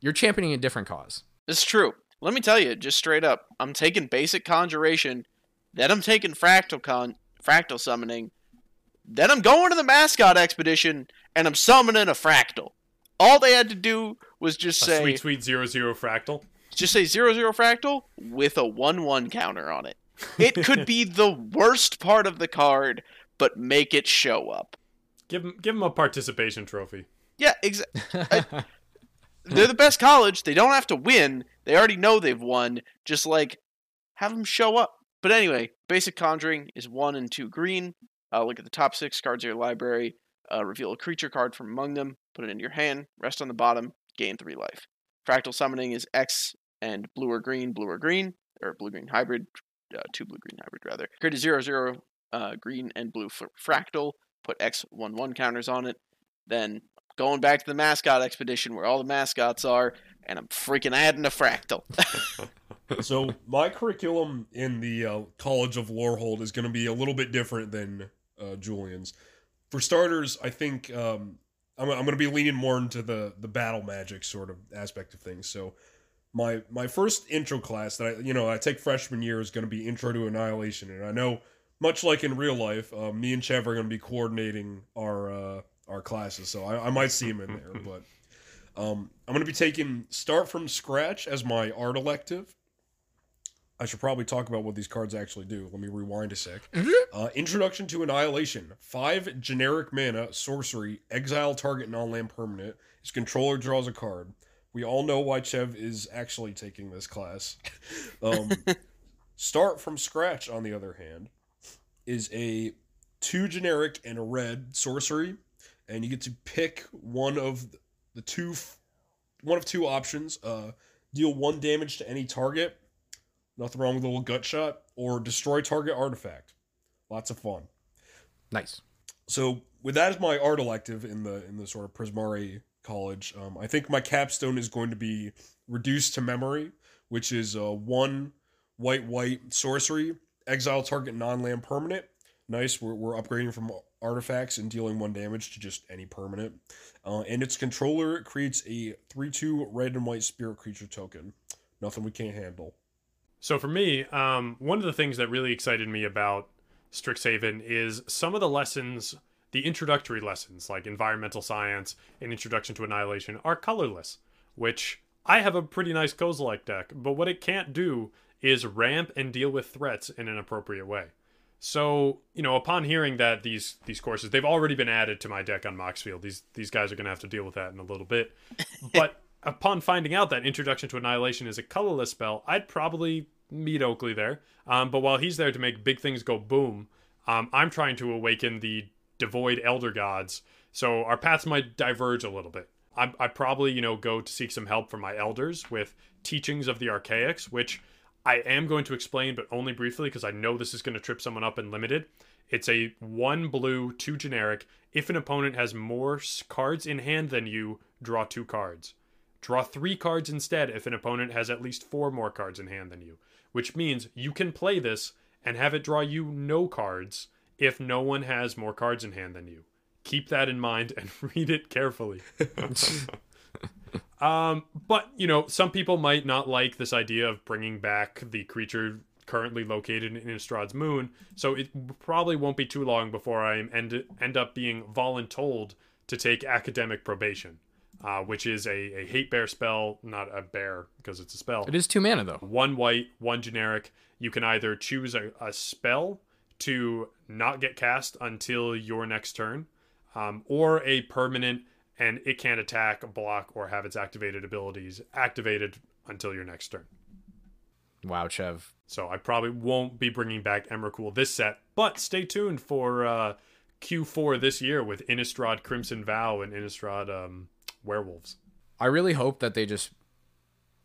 you're championing a different cause. It's true. Let me tell you, just straight up, I'm taking basic conjuration, then I'm taking fractal con fractal summoning, then I'm going to the mascot expedition and I'm summoning a fractal. All they had to do was just a say sweet sweet zero zero fractal. Just say zero zero fractal with a one one counter on it. It could be the worst part of the card, but make it show up. Give them, give them a participation trophy. Yeah, exactly. they're the best college. They don't have to win. They already know they've won. Just like have them show up. But anyway, basic conjuring is one and two green. Uh, look at the top six cards of your library. Uh, reveal a creature card from among them. Put it into your hand. Rest on the bottom. Gain three life. Fractal summoning is X and blue or green, blue or green, or blue green hybrid, uh, two blue green hybrid rather. Create a zero zero uh, green and blue fractal. Put X one one counters on it. Then going back to the mascot expedition where all the mascots are, and I'm freaking adding a fractal. (laughs) so my curriculum in the uh, College of Lorehold is going to be a little bit different than uh, Julian's. For starters, I think um, I'm, I'm going to be leaning more into the the battle magic sort of aspect of things. So my my first intro class that I you know I take freshman year is going to be Intro to Annihilation, and I know much like in real life, uh, me and Chev are going to be coordinating our uh, our classes, so I, I might see him in there. (laughs) But um, I'm going to be taking Start from Scratch as my art elective. I should probably talk about what these cards actually do. Let me rewind a sec. Uh, Introduction to Annihilation. Five generic mana, sorcery, exile target non land permanent. His controller draws a card. We all know why Chev is actually taking this class. um, (laughs) Start from Scratch, on the other hand, is a two generic and a red sorcery, and you get to pick one of the two, one of two options. Uh, deal one damage to any target Nothing wrong with a little gut shot or destroy target artifact. Lots of fun. Nice. So with that as my art elective in the in the sort of Prismari college, um, I think my capstone is going to be reduced to memory, which is uh, one white white sorcery, exile target non-land permanent. Nice. We're, we're upgrading from artifacts and dealing one damage to just any permanent. Uh, and its controller creates a 3 2 red and white spirit creature token. Nothing we can't handle. So for me, um, one of the things that really excited me about Strixhaven is some of the lessons, the introductory lessons like environmental science and introduction to annihilation, are colorless, which I have a pretty nice Kozilek deck, but what it can't do is ramp and deal with threats in an appropriate way. So, you know, upon hearing that these these courses, they've already been added to my deck on Moxfield. These these guys are going to have to deal with that in a little bit. (laughs) But upon finding out that Introduction to Annihilation is a colorless spell, I'd probably meet Oakley there. Um, but while he's there to make big things go boom, um, I'm trying to awaken the devoid elder gods. So our paths might diverge a little bit. I, I probably, you know, go to seek some help from my elders with teachings of the archaics, which I am going to explain, but only briefly because I know this is going to trip someone up and limited. It's a one blue, two generic. If an opponent has more cards in hand than you, draw two cards. Draw three cards instead if an opponent has at least four more cards in hand than you, which means you can play this and have it draw you no cards if no one has more cards in hand than you. Keep that in mind and (laughs) read it carefully. (laughs) um, but, you know, some people might not like this idea of bringing back the creature currently located in Innistrad's moon, so it probably won't be too long before I end, end up being voluntold to take academic probation uh, which is a, a hate bear spell, not a bear because it's a spell. It is two mana though. One white, one generic. You can either choose a, a spell to not get cast until your next turn, um, or a permanent and it can't attack, block, or have its activated abilities activated until your next turn. Wow, Chev. So I probably won't be bringing back Emrakul this set, but stay tuned for uh, Q4 this year with Innistrad Crimson Vow and Innistrad um, werewolves. I really hope that they just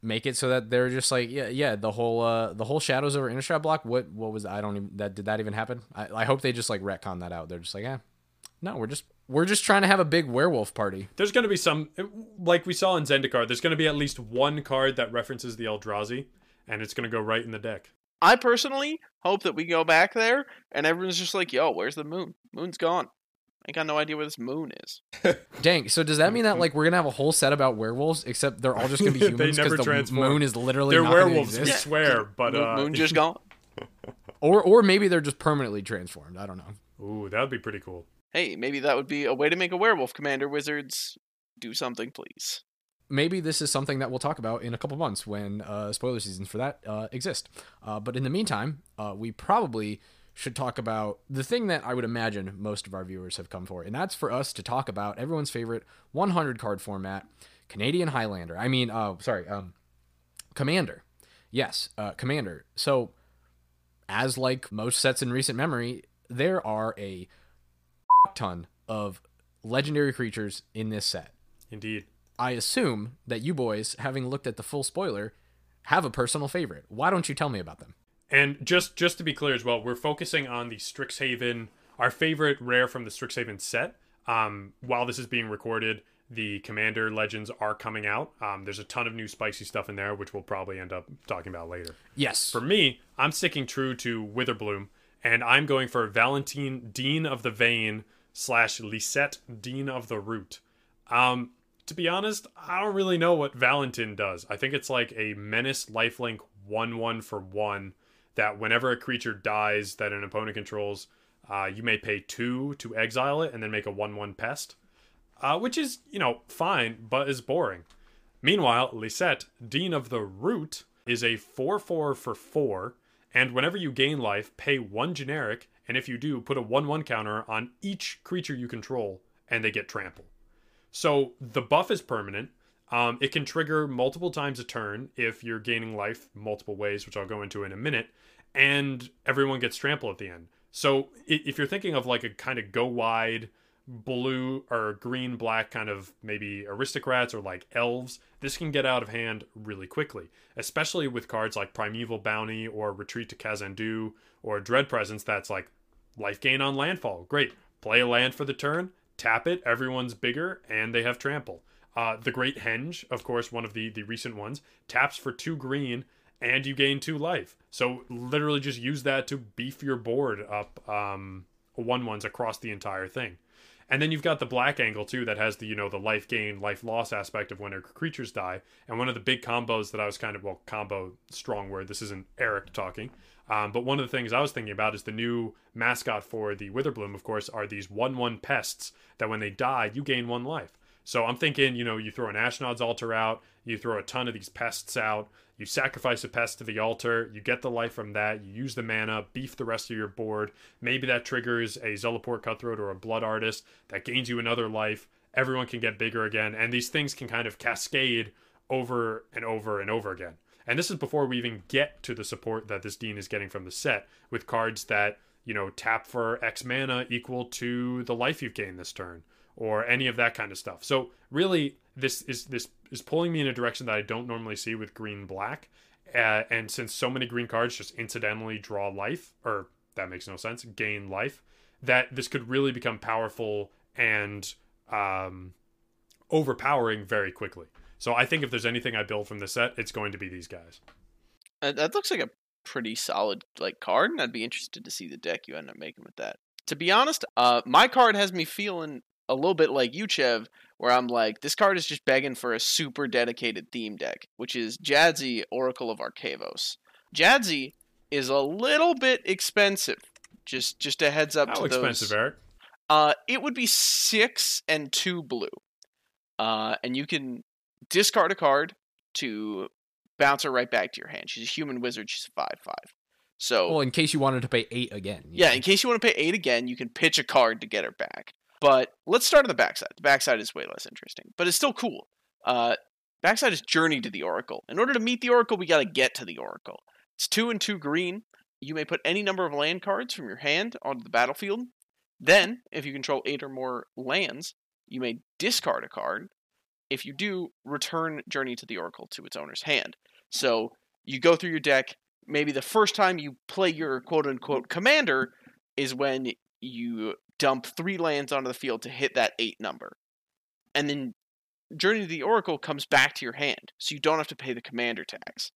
make it so that they're just like yeah yeah the whole uh the whole shadows over Innistrad block what what was I don't even that did that even happen? I, I hope they just like retcon that out. They're just like yeah no we're just we're just trying to have a big werewolf party. There's going to be some like we saw in Zendikar there's going to be at least one card that references the Eldrazi and it's going to go right in the deck. I personally hope that we go back there and everyone's just like yo where's the moon? Moon's gone I got no idea where this moon is. (laughs) Dang. So does that mean that like we're gonna have a whole set about werewolves, except they're all just gonna be (laughs) humans because the transform. moon is literally they're werewolves. We swear, (laughs) but moon, uh, moon just gone. or or maybe they're just permanently transformed. I don't know. Ooh, that would be pretty cool. Hey, maybe that would be a way to make a werewolf commander. Wizards, do something, please. Maybe this is something that we'll talk about in a couple months when uh, spoiler seasons for that uh, exist. Uh, but in the meantime, uh, we probably should talk about the thing that I would imagine most of our viewers have come for, and that's for us to talk about everyone's favorite 100 card format, Canadian Highlander. I mean, uh, sorry, um, Commander. Yes, uh, Commander. So, as like most sets in recent memory, there are a ton of legendary creatures in this set. Indeed. I assume that you boys, having looked at the full spoiler, have a personal favorite. Why don't you tell me about them? And just just to be clear as well, we're focusing on the Strixhaven, our favorite rare from the Strixhaven set. Um, while this is being recorded, the Commander Legends are coming out. Um, there's a ton of new spicy stuff in there, which we'll probably end up talking about later. Yes. For me, I'm sticking true to Witherbloom, and I'm going for Valentine Dean of the Vein slash Lisette Dean of the Root. Um, to be honest, I don't really know what Valentine does. I think it's like a menace lifelink 1 1 for 1 that whenever a creature dies that an opponent controls, uh, you may pay 2 to exile it and then make a 1 1 pest. Uh, which is, you know, fine, but is boring. Meanwhile, Lisette, Dean of the Root, is a 4 4 for 4, and whenever you gain life, pay 1 generic, and if you do, put a 1 1 counter on each creature you control, and they get trample. So the buff is permanent. Um, it can trigger multiple times a turn if you're gaining life multiple ways, which I'll go into in a minute, and everyone gets trample at the end. So if you're thinking of like a kind of go wide blue or green black kind of maybe aristocrats or like elves, this can get out of hand really quickly, especially with cards like Primeval Bounty or Retreat to Kazandu or Dread Presence that's like life gain on landfall. Great. Play a land for the turn, tap it, everyone's bigger, and they have trample. Uh, the Great Henge, of course, one of the, the recent ones, taps for two green and you gain two life. So literally just use that to beef your board up um, one ones across the entire thing. And then you've got the black angle too that has the you know the life gain life loss aspect of when creatures die. And one of the big combos that I was kind of well combo strong word. This isn't Eric talking. Um, but one of the things I was thinking about is the new mascot for the Witherbloom, of course, are these one one pests that when they die you gain one life. So I'm thinking, you know, you throw an Ashnod's altar out, you throw a ton of these pests out, you sacrifice a pest to the altar, you get the life from that, you use the mana, beef the rest of your board. Maybe that triggers a Zulaport Cutthroat or a Blood Artist that gains you another life. Everyone can get bigger again, and these things can kind of cascade over and over and over again. And this is before we even get to the support that this Dean is getting from the set with cards that, you know, tap for X mana equal to the life you've gained this turn or any of that kind of stuff. So really, this is this is pulling me in a direction that I don't normally see with green black. Uh, and since so many green cards just incidentally draw life, or that makes no sense, gain life, that this could really become powerful and um, overpowering very quickly. So I think if there's anything I build from the set, it's going to be these guys. Uh, that looks like a pretty solid like card, and I'd be interested to see the deck you end up making with that. To be honest, uh, my card has me feeling a little bit like you, Chev, where I'm like, this card is just begging for a super dedicated theme deck, which is Jadzi, Oracle of Arcavos. Jadzi is a little bit expensive. Just just a heads up How to expensive, those. Eric? Uh, it would be six and two blue. Uh, and you can discard a card to bounce her right back to your hand. She's a human wizard. She's a five five. So Well, in case you wanted to pay eight again. yeah, know. in case you want to pay eight again, you can pitch a card to get her back. But let's start on the backside. The backside is way less interesting, but it's still cool. Uh, backside is Journey to the Oracle. In order to meet the Oracle, we got to get to the Oracle. It's two and two green. You may put any number of land cards from your hand onto the battlefield. Then, if you control eight or more lands, you may discard a card. If you do, return Journey to the Oracle to its owner's hand. So you go through your deck. Maybe the first time you play your quote unquote commander is when you dump three lands onto the field to hit that eight number. And then Journey to the Oracle comes back to your hand, so you don't have to pay the commander tax.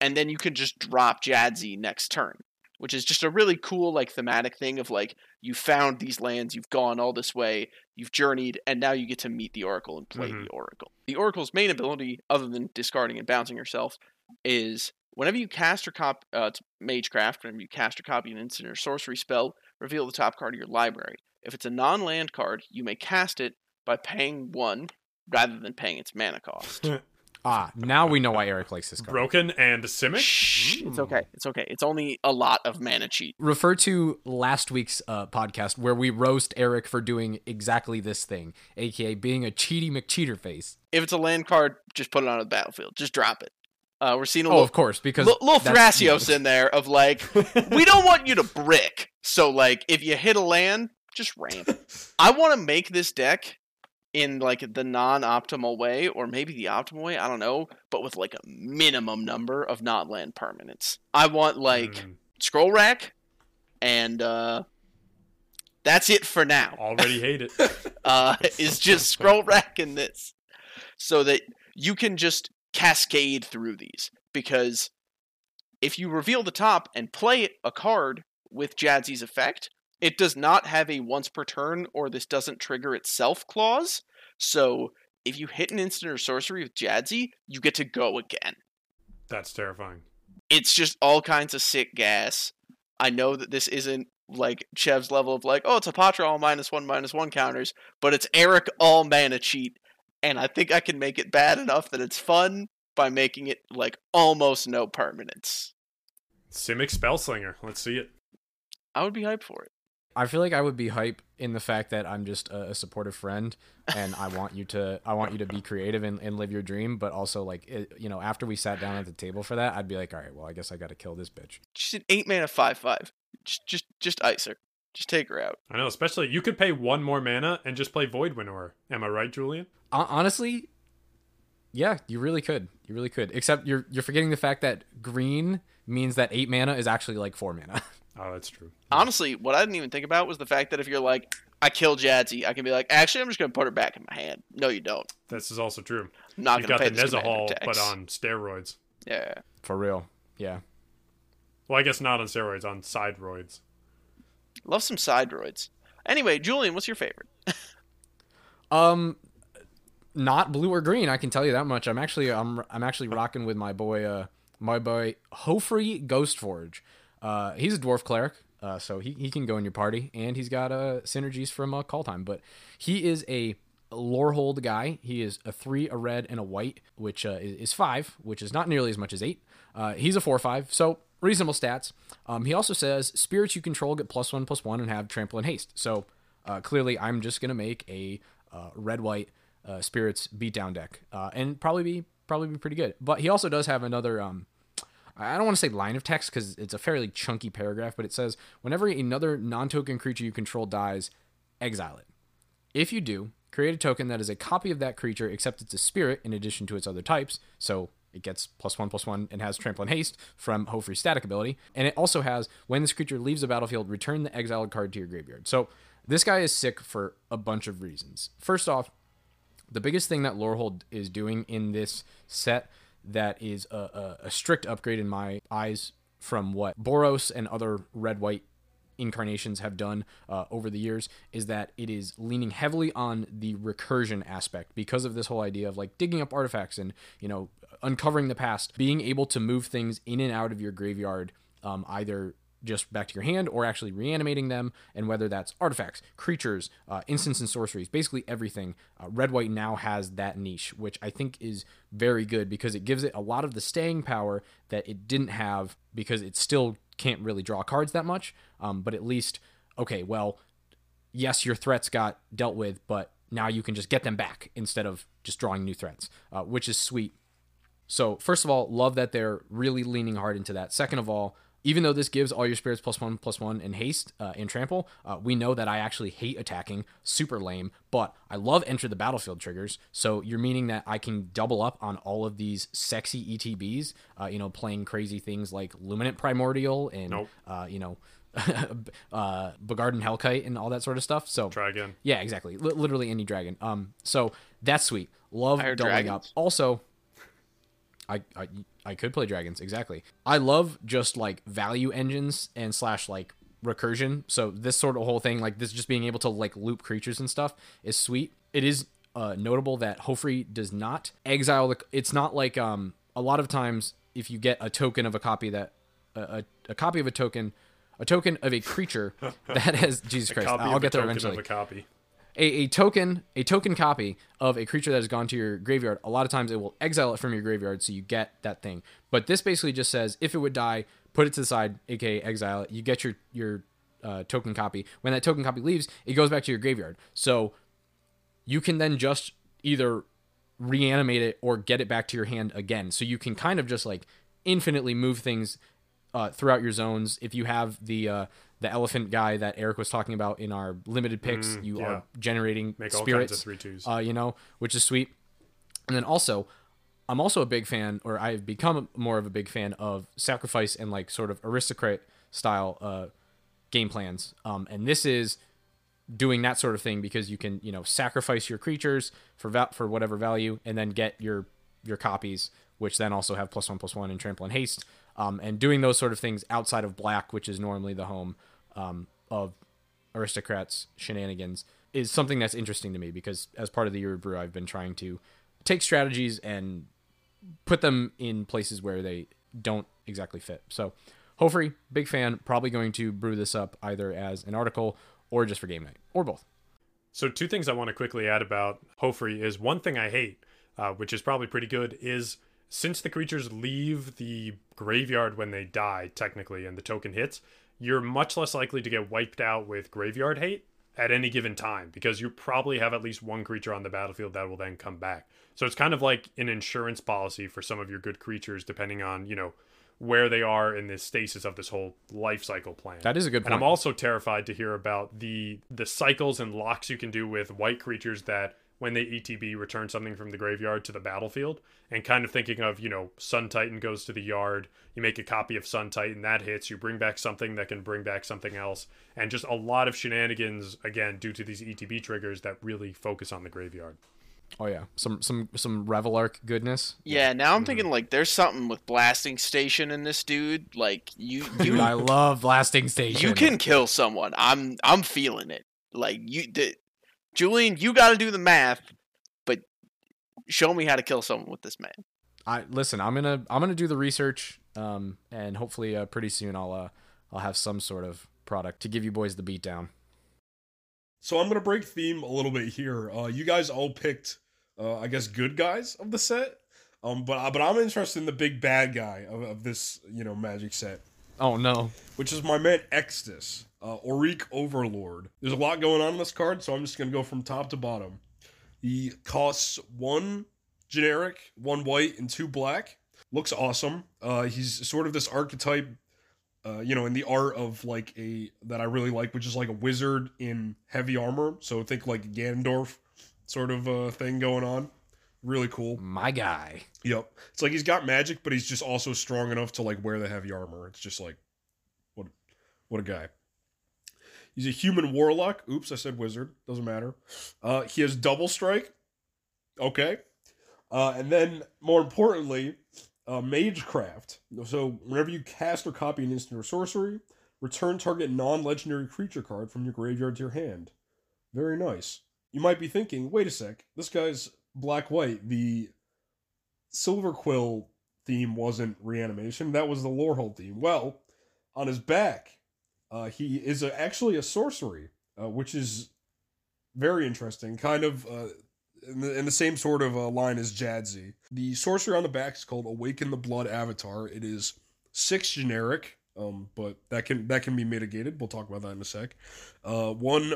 And then you can just drop Jadzi next turn, which is just a really cool, like, thematic thing of like, you found these lands, you've gone all this way, you've journeyed, and now you get to meet the Oracle and play Mhm. the Oracle. The Oracle's main ability, other than discarding and bouncing yourself, is whenever you cast or cop uh, it's Magecraft, whenever you cast or copy an instant or sorcery spell, reveal the top card of your library. If it's a non-land card, you may cast it by paying one rather than paying its mana cost. (laughs) Ah, now we know why Eric likes this card. Broken and Simic? Shh, it's okay. It's okay. It's only a lot of mana cheat. Refer to last week's uh, podcast where we roast Eric for doing exactly this thing, aka being a cheaty McCheater face. If it's a land card, just put it on the battlefield. Just drop it. Uh, we're seeing a Oh, little, of course, because little, little Thrasios in there of like, (laughs) we don't want you to brick. So like if you hit a land, just ramp. I want to make this deck in like the non-optimal way or maybe the optimal way, I don't know, but with like a minimum number of not land permanents. I want like Mm, scroll rack and uh that's it for now. already hate it. (laughs) Uh is just scroll rack in this so that you can just cascade through these because if you reveal the top and play a card with Jadzi's effect, it does not have a once per turn or this doesn't trigger itself clause. So if you hit an instant or sorcery with Jadzi, you get to go again. That's terrifying. It's just all kinds of sick gas. I know that this isn't like Chev's level of like, oh, it's Hapatra all minus one minus one counters, but it's Eric all mana cheat, and I think I can make it bad enough that it's fun by making it like almost no permanence. Simic Spellslinger. Let's see it. I would be hyped for it. I feel like I would be hype in the fact that I'm just a, a supportive friend, and I (laughs) want you to I want you to be creative and, and live your dream. But also, like it, you know, after we sat down at the table for that, I'd be like, all right, well, I guess I got to kill this bitch. She's an eight mana five five. Just just just ice her. Just take her out. I know, especially you could pay one more mana and just play Void Winnower. Am I right, Julian? Hon- honestly, yeah, you really could. You really could. Except you're you're forgetting the fact that green means that eight mana is actually like four mana. (laughs) Oh, that's true. Honestly, what I didn't even think about was the fact that if you're like, I kill Jadzi, I can be like, actually, I'm just gonna put her back in my hand. No, you don't. This is also true. I'm not You've gonna got pay the this commander Nezahal, but on steroids. yeah. for real. Yeah. Well, I guess not on steroids, on sideroids. Love some side droids. Anyway, Julian, what's your favorite? (laughs) Um, not blue or green. I can tell you that much. I'm actually I'm I'm actually rocking with my boy uh my boy Hofri Ghostforge. Uh, he's a dwarf cleric. Uh, so he, he can go in your party, and he's got uh, synergies from uh, Kaldheim. But he is a Lorehold guy. He is a three, a red, and a white, which uh, is, is five, which is not nearly as much as eight. Uh, he's a four five, so reasonable stats. Um, he also says spirits you control get plus one plus one and have trample and haste. So uh, clearly, I'm just gonna make a uh, red white uh, spirits beatdown deck, uh, and probably be probably be pretty good. But he also does have another. Um, I don't want to say line of text because it's a fairly chunky paragraph, but it says whenever another non-token creature you control dies, exile it. If you do, create a token that is a copy of that creature, except it's a spirit in addition to its other types. So it gets plus one plus one and has trample and haste from Hofri's static ability. And it also has when this creature leaves the battlefield, return the exiled card to your graveyard. So this guy is sick for a bunch of reasons. First off, the biggest thing that Lorehold is doing in this set that is a, a, a strict upgrade in my eyes from what Boros and other red white incarnations have done uh, over the years is that it is leaning heavily on the recursion aspect because of this whole idea of like digging up artifacts and you know uncovering the past being able to move things in and out of your graveyard um, either just back to your hand or actually reanimating them and whether that's artifacts creatures uh, instants and sorceries basically everything uh, red white now has that niche which i think is very good because it gives it a lot of the staying power that it didn't have because it still can't really draw cards that much um, but at least okay well yes your threats got dealt with but now you can just get them back instead of just drawing new threats uh, which is sweet so, first of all, love that they're really leaning hard into that. Second of all, even though this gives all your spirits plus one, plus one, and haste uh, and trample, uh, we know that I actually hate attacking. Super lame. But I love enter the battlefield triggers. So, you're meaning that I can double up on all of these sexy ETBs, uh, you know, playing crazy things like Luminate Primordial and, Nope. uh, you know, (laughs) uh, Bogardan Hellkite and all that sort of stuff. So, Try again. yeah, exactly. Li- literally any dragon. Um, so that's sweet. Love doubling dragons. up. Also, I, I I could play dragons exactly. I love just like value engines and slash like recursion. So this sort of whole thing, like this, just being able to like loop creatures and stuff, is sweet. It is uh, notable that Hofri does not exile the. It's not like um a lot of times if you get a token of a copy that a, a, a copy of a token. A token of a creature (laughs) that has Jesus Christ. I'll get there eventually a copy. A, a token a token copy of a creature that has gone to your graveyard. A lot of times it will exile it from your graveyard so you get that thing. But this basically just says if it would die put it to the side aka exile it. You get your your uh, token copy. When that token copy leaves it goes back to your graveyard. So you can then just either reanimate it or get it back to your hand again. So you can kind of just like infinitely move things uh, throughout your zones. If you have the uh, the elephant guy that Eric was talking about in our limited picks. Mm, you yeah. are generating Make all spirits, kinds of three twos. uh, you know, which is sweet. And then also, I'm also a big fan, or I've become more of a big fan of sacrifice and like sort of aristocrat style uh, game plans. Um, and this is doing that sort of thing because you can, you know, sacrifice your creatures for va- for whatever value, and then get your your copies, which then also have plus one plus one and trample and haste. Um, and doing those sort of things outside of black, which is normally the home um, of aristocrats shenanigans is something that's interesting to me because as part of the year of brew i've been trying to take strategies and put them in places where they don't exactly fit. So hopefully big fan probably going to brew this up either as an article or just for game night or both. So two things I want to quickly add about Hofri is one thing I hate, uh, which is probably pretty good, is since the creatures leave the graveyard when they die, technically, and the token hits, you're much less likely to get wiped out with graveyard hate at any given time because you probably have at least one creature on the battlefield that will then come back. So it's kind of like an insurance policy for some of your good creatures, depending on you know where they are in the stasis of this whole life cycle plan. that is a good And I'm also terrified to hear about the the cycles and locks you can do with white creatures that when they ETB return something from the graveyard to the battlefield and kind of thinking of, you know, Sun Titan goes to the yard, you make a copy of Sun Titan, that hits, you bring back something that can bring back something else, and just a lot of shenanigans again due to these ETB triggers that really focus on the graveyard. oh yeah some some some Reveillark goodness Yeah, now I'm mm-hmm. thinking like there's something with blasting station in this dude. Like you, dude i love blasting station you can kill someone. I'm, I'm feeling it. Like you, the, Julian, you got to do the math, but show me how to kill someone with this man. I listen. I'm gonna I'm gonna do the research, um, and hopefully, uh, pretty soon I'll uh, I'll have some sort of product to give you boys the beat down. So I'm gonna break theme a little bit here. Uh, you guys all picked, uh, I guess, good guys of the set. Um, but but I'm interested in the big bad guy of, of this, you know, magic set, Oh no, which is my man Extus, uh, Oriq Overlord. There's a lot going on in this card, so I'm just gonna go from top to bottom. He costs one generic, one white, and two black. Looks awesome. Uh, he's sort of this archetype uh, you know, in the art of like a that I really like, which is like a wizard in heavy armor. So think like Ganondorf sort of uh, thing going on. Really cool. my guy. Yep. It's like he's got magic, but he's just also strong enough to like wear the heavy armor. It's just like what what a guy. He's a human warlock. Oops, I said wizard. Doesn't matter. Uh, he has double strike. Okay. Uh, and then more importantly, uh, magecraft. So whenever you cast or copy an instant or sorcery, return target non-legendary creature card from your graveyard to your hand. Very nice. You might be thinking, wait a sec, this guy's black white. The Silverquill theme wasn't reanimation. That was the Lorehold theme. Well, on his back, uh, he is a, actually a sorcery, uh, which is very interesting. Kind of uh, in, the, in the same sort of uh, line as Jadzi. The sorcery on the back is called Awaken the Blood Avatar. It is six generic, um, but that can that can be mitigated. We'll talk about that in a sec. Uh, one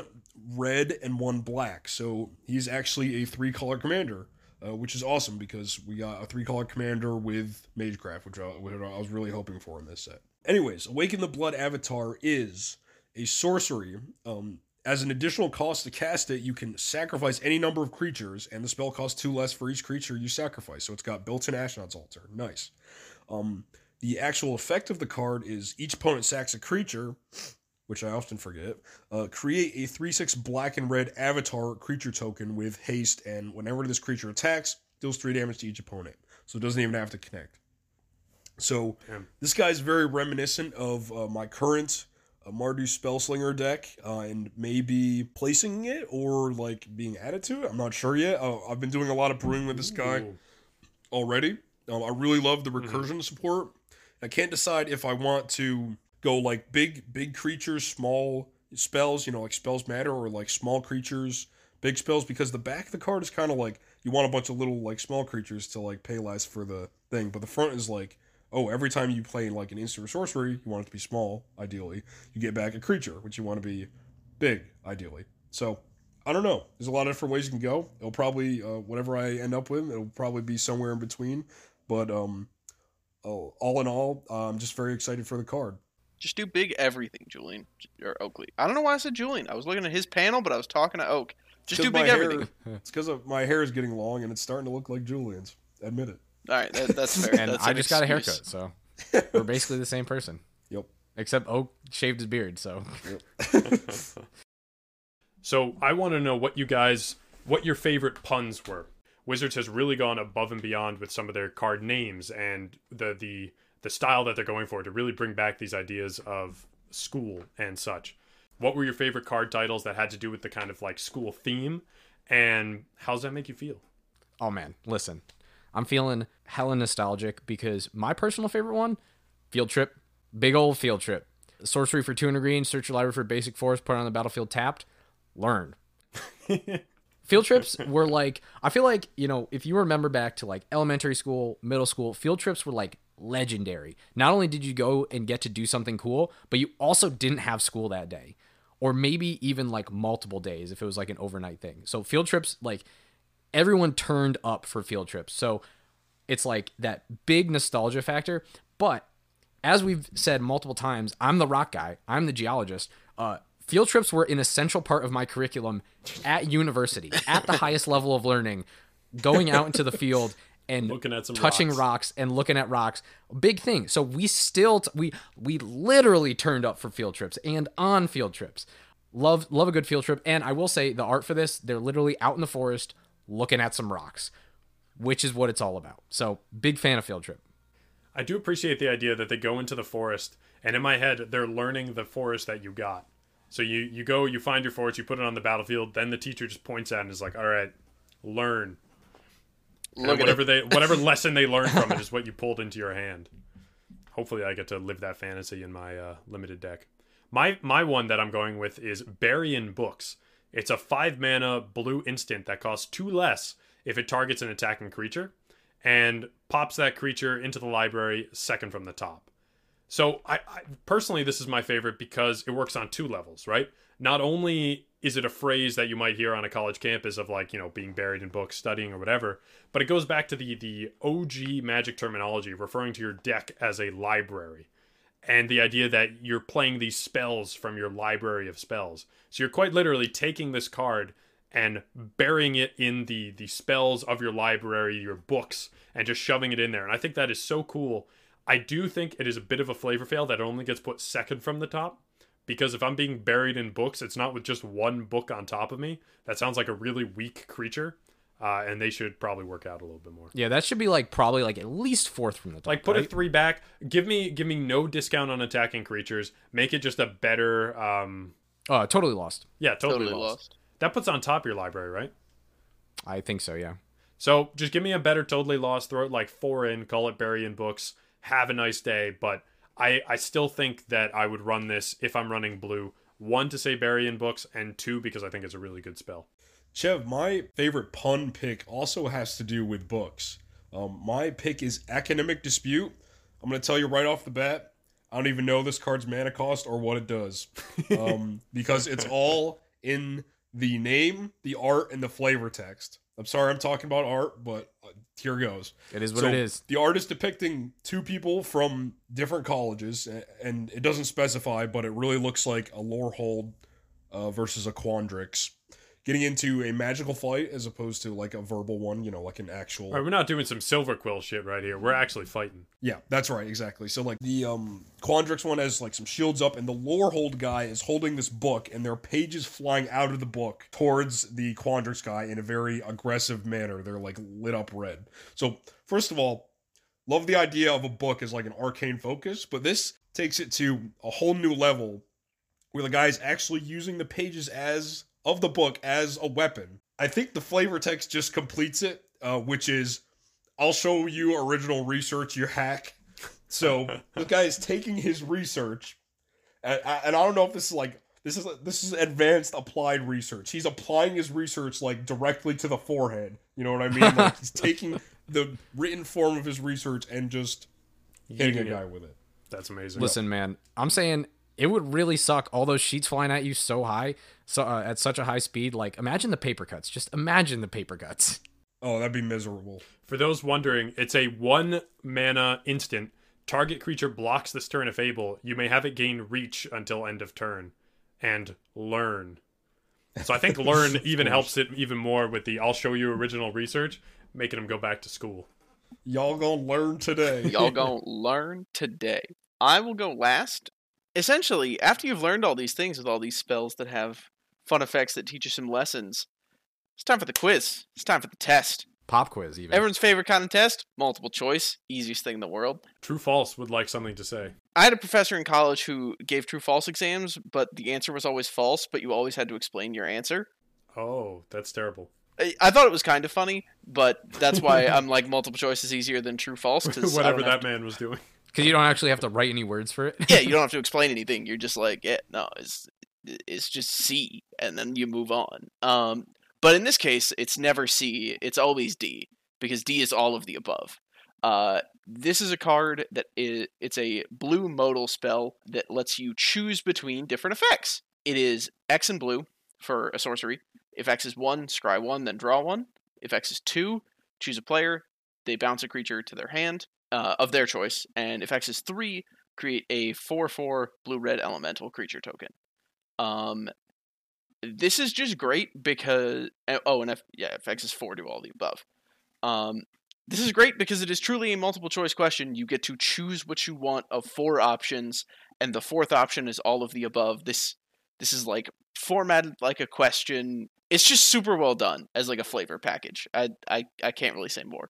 red and one black. So he's actually a three color commander uh, which is awesome because we got a three color commander with Magecraft, which I, which I was really hoping for in this set. Anyways, Awaken the Blood Avatar is a sorcery. Um, as an additional cost to cast it, you can sacrifice any number of creatures, and the spell costs two less for each creature you sacrifice. So it's got built in Ashnod's Altar. Nice. Um, the actual effect of the card is each opponent sacks a creature, which I often forget. Uh, create a 3 6 black and red avatar creature token with haste, and whenever this creature attacks, deals 3 damage to each opponent. So it doesn't even have to connect. So Damn. this guy's very reminiscent of uh, my current uh, Mardu Spellslinger deck, uh, and maybe placing it or like being added to it. I'm not sure yet. Uh, I've been doing a lot of brewing with this guy Ooh. already. Um, I really love the recursion support. I can't decide if I want to go like big, big creatures, small spells, you know, like spells matter, or like small creatures, big spells, because the back of the card is kind of like you want a bunch of little like small creatures to like pay less for the thing, but the front is like, oh, every time you play like an instant or sorcery, you want it to be small, ideally. You get back a creature, which you want to be big, ideally. So I don't know. There's a lot of different ways you can go. It'll probably uh, whatever I end up with, it'll probably be somewhere in between. But um, oh, all in all, I'm just very excited for the card. Just do big everything, Julian or Oakley. I don't know why I said Julian. I was looking at his panel, but I was talking to Oak. Just do big everything. (laughs) it's because my hair is getting long and it's starting to look like Julian's. Admit it. All right, that, that's (laughs) fair. And That's I an just got a haircut, so (laughs) we're basically the same person. Yep. Except Oak shaved his beard, so (laughs) So I want to know what you guys, what your favorite puns were. Wizards has really gone above and beyond with some of their card names and the the the style that they're going for to really bring back these ideas of school and such. What were your favorite card titles that had to do with the kind of like school theme, and how does that make you feel? oh man, listen. I'm feeling hella nostalgic because my personal favorite one, Field Trip. Big old field trip. Sorcery for 200 green, search your library for basic force, put it on the battlefield tapped, learn. (laughs) field trips were like I feel like, you know, if you remember back to like elementary school, middle school, field trips were like legendary. Not only did you go and get to do something cool, but you also didn't have school that day. Or maybe even like multiple days if it was like an overnight thing. So field trips like everyone turned up for field trips. So it's like that big nostalgia factor. But as we've said multiple times, I'm the rock guy. I'm the geologist. Uh, field trips were an essential part of my curriculum at university, at the (laughs) highest level of learning, going out into the field and Looking at some touching rocks. rocks. and looking at rocks. Big thing. So we still t- we we literally turned up for field trips and on field trips. Love love a good field trip. And I will say the art for this, they're literally out in the forest looking at some rocks, which is what it's all about. So big fan of field trip. I do appreciate the idea that they go into the forest, and in my head, they're learning the forest that you got. So you you go, you find your forest, you put it on the battlefield, then the teacher just points at it and is like, "All right, learn." Look whatever they (laughs) whatever lesson they learned from it is what you pulled into your hand. Hopefully, I get to live that fantasy in my uh, limited deck. My my one that I'm going with is Bury in Books. It's a five mana blue instant that costs two less if it targets an attacking creature, and pops that creature into the library second from the top. So I, I personally this is my favorite because it works on two levels, right? Not only is it a phrase that you might hear on a college campus of like, you know, being buried in books, studying or whatever, but it goes back to the the OG magic terminology referring to your deck as a library and the idea that you're playing these spells from your library of spells. So you're quite literally taking this card and burying it in the the spells of your library, your books, and just shoving it in there. And I think that is so cool. I do think it is a bit of a flavor fail that it only gets put second from the top. Because if I'm being buried in books, it's not with just one book on top of me. That sounds like a really weak creature. Uh, and they should probably work out a little bit more. Yeah, that should be like probably like at least fourth from the top. Like put a three back. Give me give me no discount on attacking creatures. Make it just a better um Oh, totally lost. yeah, totally, Totally lost. lost. That puts on top of your library, right? I think so. Yeah. So just give me a better totally lost, throw it like four in, call it bury in books, have a nice day. But I, I still think that I would run this if I'm running blue. One to say bury in books, and two because I think it's a really good spell. Chev, my favorite pun pick also has to do with books. Um, my pick is Academic Dispute. I'm going to tell you right off the bat, I don't even know this card's mana cost or what it does. Um, (laughs) because it's all in the name, the art, and the flavor text. I'm sorry I'm talking about art, but uh, here goes. It is what So, it is. The art is depicting two people from different colleges, and it doesn't specify, but it really looks like a Lorehold uh, versus a Quandrix. Getting into a magical fight as opposed to like a verbal one, you know, like an actual. All right, we're not doing some Silverquill shit right here. We're actually fighting. Yeah, that's right, exactly. So like the um Quandrix one has like some shields up, and the Lorehold guy is holding this book, and there are pages flying out of the book towards the Quandrix guy in a very aggressive manner. They're like lit up red. So first of all, love the idea of a book as like an arcane focus, but this takes it to a whole new level where the guy's actually using the pages as of the book as a weapon. I think the flavor text just completes it, uh, which is I'll show you original research, you hack. So (laughs) this guy is taking his research, and, and I don't know if this is like this is this is advanced applied research. He's applying his research like directly to the forehead. You know what I mean? Like he's (laughs) taking the written form of his research and just hitting a guy with it. That's amazing. Listen, man, I'm saying it would really suck all those sheets flying at you so high, so uh, at such a high speed. Like, imagine the paper cuts. Just imagine the paper cuts. (laughs) Oh, that'd be miserable. For those wondering, it's a one mana instant, target creature blocks this turn if able, you may have it gain reach until end of turn and learn. So I think (laughs) learn even helps it even more with the I'll show you original research, making them go back to school. Y'all gonna learn today. Y'all (laughs) gonna learn today. I will go last. Essentially, after you've learned all these things with all these spells that have fun effects that teach you some lessons, it's time for the quiz. It's time for the test. Pop quiz, even. Everyone's favorite kind of test, multiple choice, easiest thing in the world. True false would like something to say. I had a professor in college who gave true false exams, but the answer was always false, but you always had to explain your answer. Oh, that's terrible. I, I thought it was kind of funny, but that's why I'm like multiple choice is easier than true false. 'cause I (laughs) Whatever don't have that man was doing. Because you don't actually have to write any words for it. (laughs) yeah, you don't (laughs) have to explain anything. You're just like, yeah, no, it's it's just C, and then you move on. Um, but in this case, it's never C. It's always D because D is all of the above. Uh, this is a card that is it's a blue modal spell that lets you choose between different effects. It is X and blue for a sorcery. If X is one, scry one, then draw one. If X is two, choose a player. They bounce a creature to their hand uh, of their choice, and if X is three, create a four-four blue-red elemental creature token. Um, this is just great because oh, and if yeah, if X is four, do all the above. Um, this is great because it is truly a multiple choice question. You get to choose what you want of four options, and the fourth option is all of the above. This this is like formatted like a question. It's just super well done as like a flavor package. I I, I can't really say more.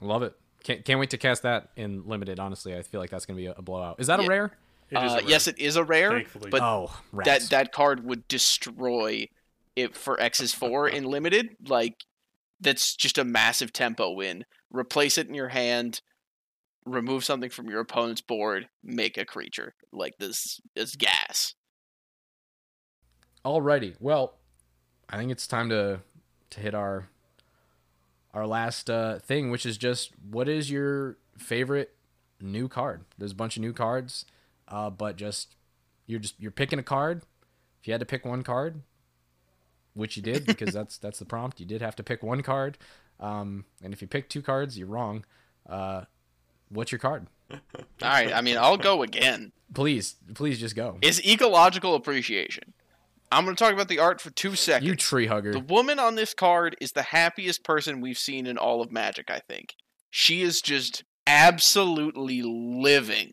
Love it. Can't, can't wait to cast that in limited. Honestly, I feel like that's gonna be a, a blowout. Is that Yeah. a rare? It is a Uh, rare, yes, it is a rare, thankfully. but oh, that rats. that card would destroy it for X's four in limited. Like that's just a massive tempo win. Replace it in your hand, remove something from your opponent's board, make a creature. Like this is gas. Alrighty. Well, I think it's time to to hit our our last uh, thing, which is just what is your favorite new card? There's a bunch of new cards, uh, but just you're just you're picking a card. If you had to pick one card, which you did because (laughs) that's that's the prompt, you did have to pick one card. Um, and if you pick two cards, you're wrong. Uh, what's your card? (laughs) All right, I mean, I'll go again. Please, please just go. Is ecological appreciation. I'm going to talk about the art for two seconds. You tree hugger. The woman on this card is the happiest person we've seen in all of Magic, I think. She is just absolutely living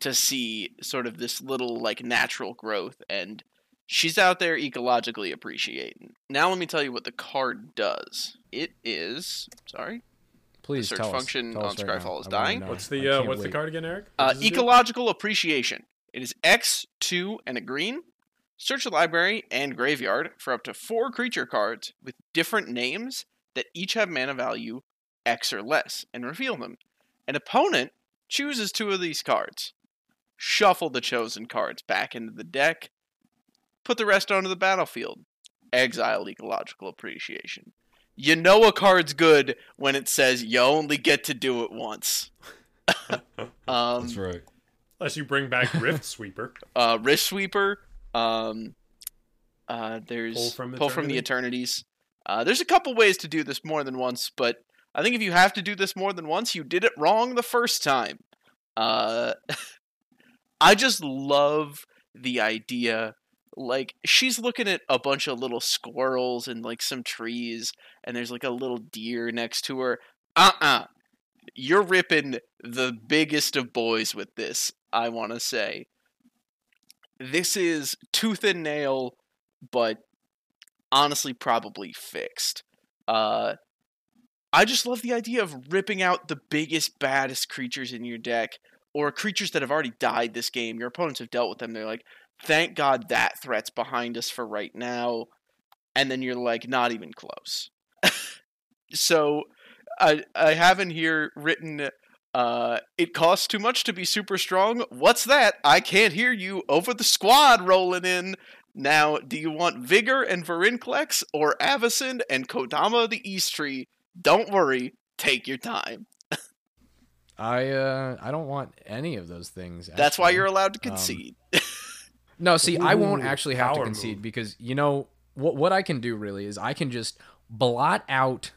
to see sort of this little like natural growth and she's out there ecologically appreciating. Now let me tell you what the card does. It is sorry. Please search tell function us. Tell on us right is dying. What's the uh, can't what's the card again, Eric? Uh, What does it do? ecological appreciation. It is X, 2, and a green. Search the library and graveyard for up to four creature cards with different names that each have mana value X or less, and reveal them. An opponent chooses two of these cards. Shuffle the chosen cards back into the deck. Put the rest onto the battlefield. Exile ecological appreciation. You know a card's good when it says you only get to do it once. (laughs) (laughs) um, That's right. Unless you bring back Rift Sweeper. (laughs) uh, Wrist Sweeper. Um, uh, there's Pull from Pull from the Eternities. Uh, there's a couple ways to do this more than once, but I think if you have to do this more than once, you did it wrong the first time. Uh, (laughs) I just love the idea. Like she's looking at a bunch of little squirrels and like some trees, and there's like a little deer next to her. Uh uh-uh. uh, you're ripping the biggest of boys with this. I want to say this is tooth and nail, but honestly, probably fixed. Uh, I just love the idea of ripping out the biggest, baddest creatures in your deck, or creatures that have already died this game. Your opponents have dealt with them. They're like, thank God that threat's behind us for right now. And then you're like, not even close. (laughs) so I, I have in here written uh, it costs too much to be super strong. What's that? I can't hear you over the squad rolling in. Now, do you want Vigor and Vorinclex or Avacyn and Kodama the East Tree? Don't worry, take your time. I uh I don't want any of those things. That's why you're allowed to Um, concede. (laughs) No, see, I won't actually have to concede move. because you know what what I can do really is I can just blot out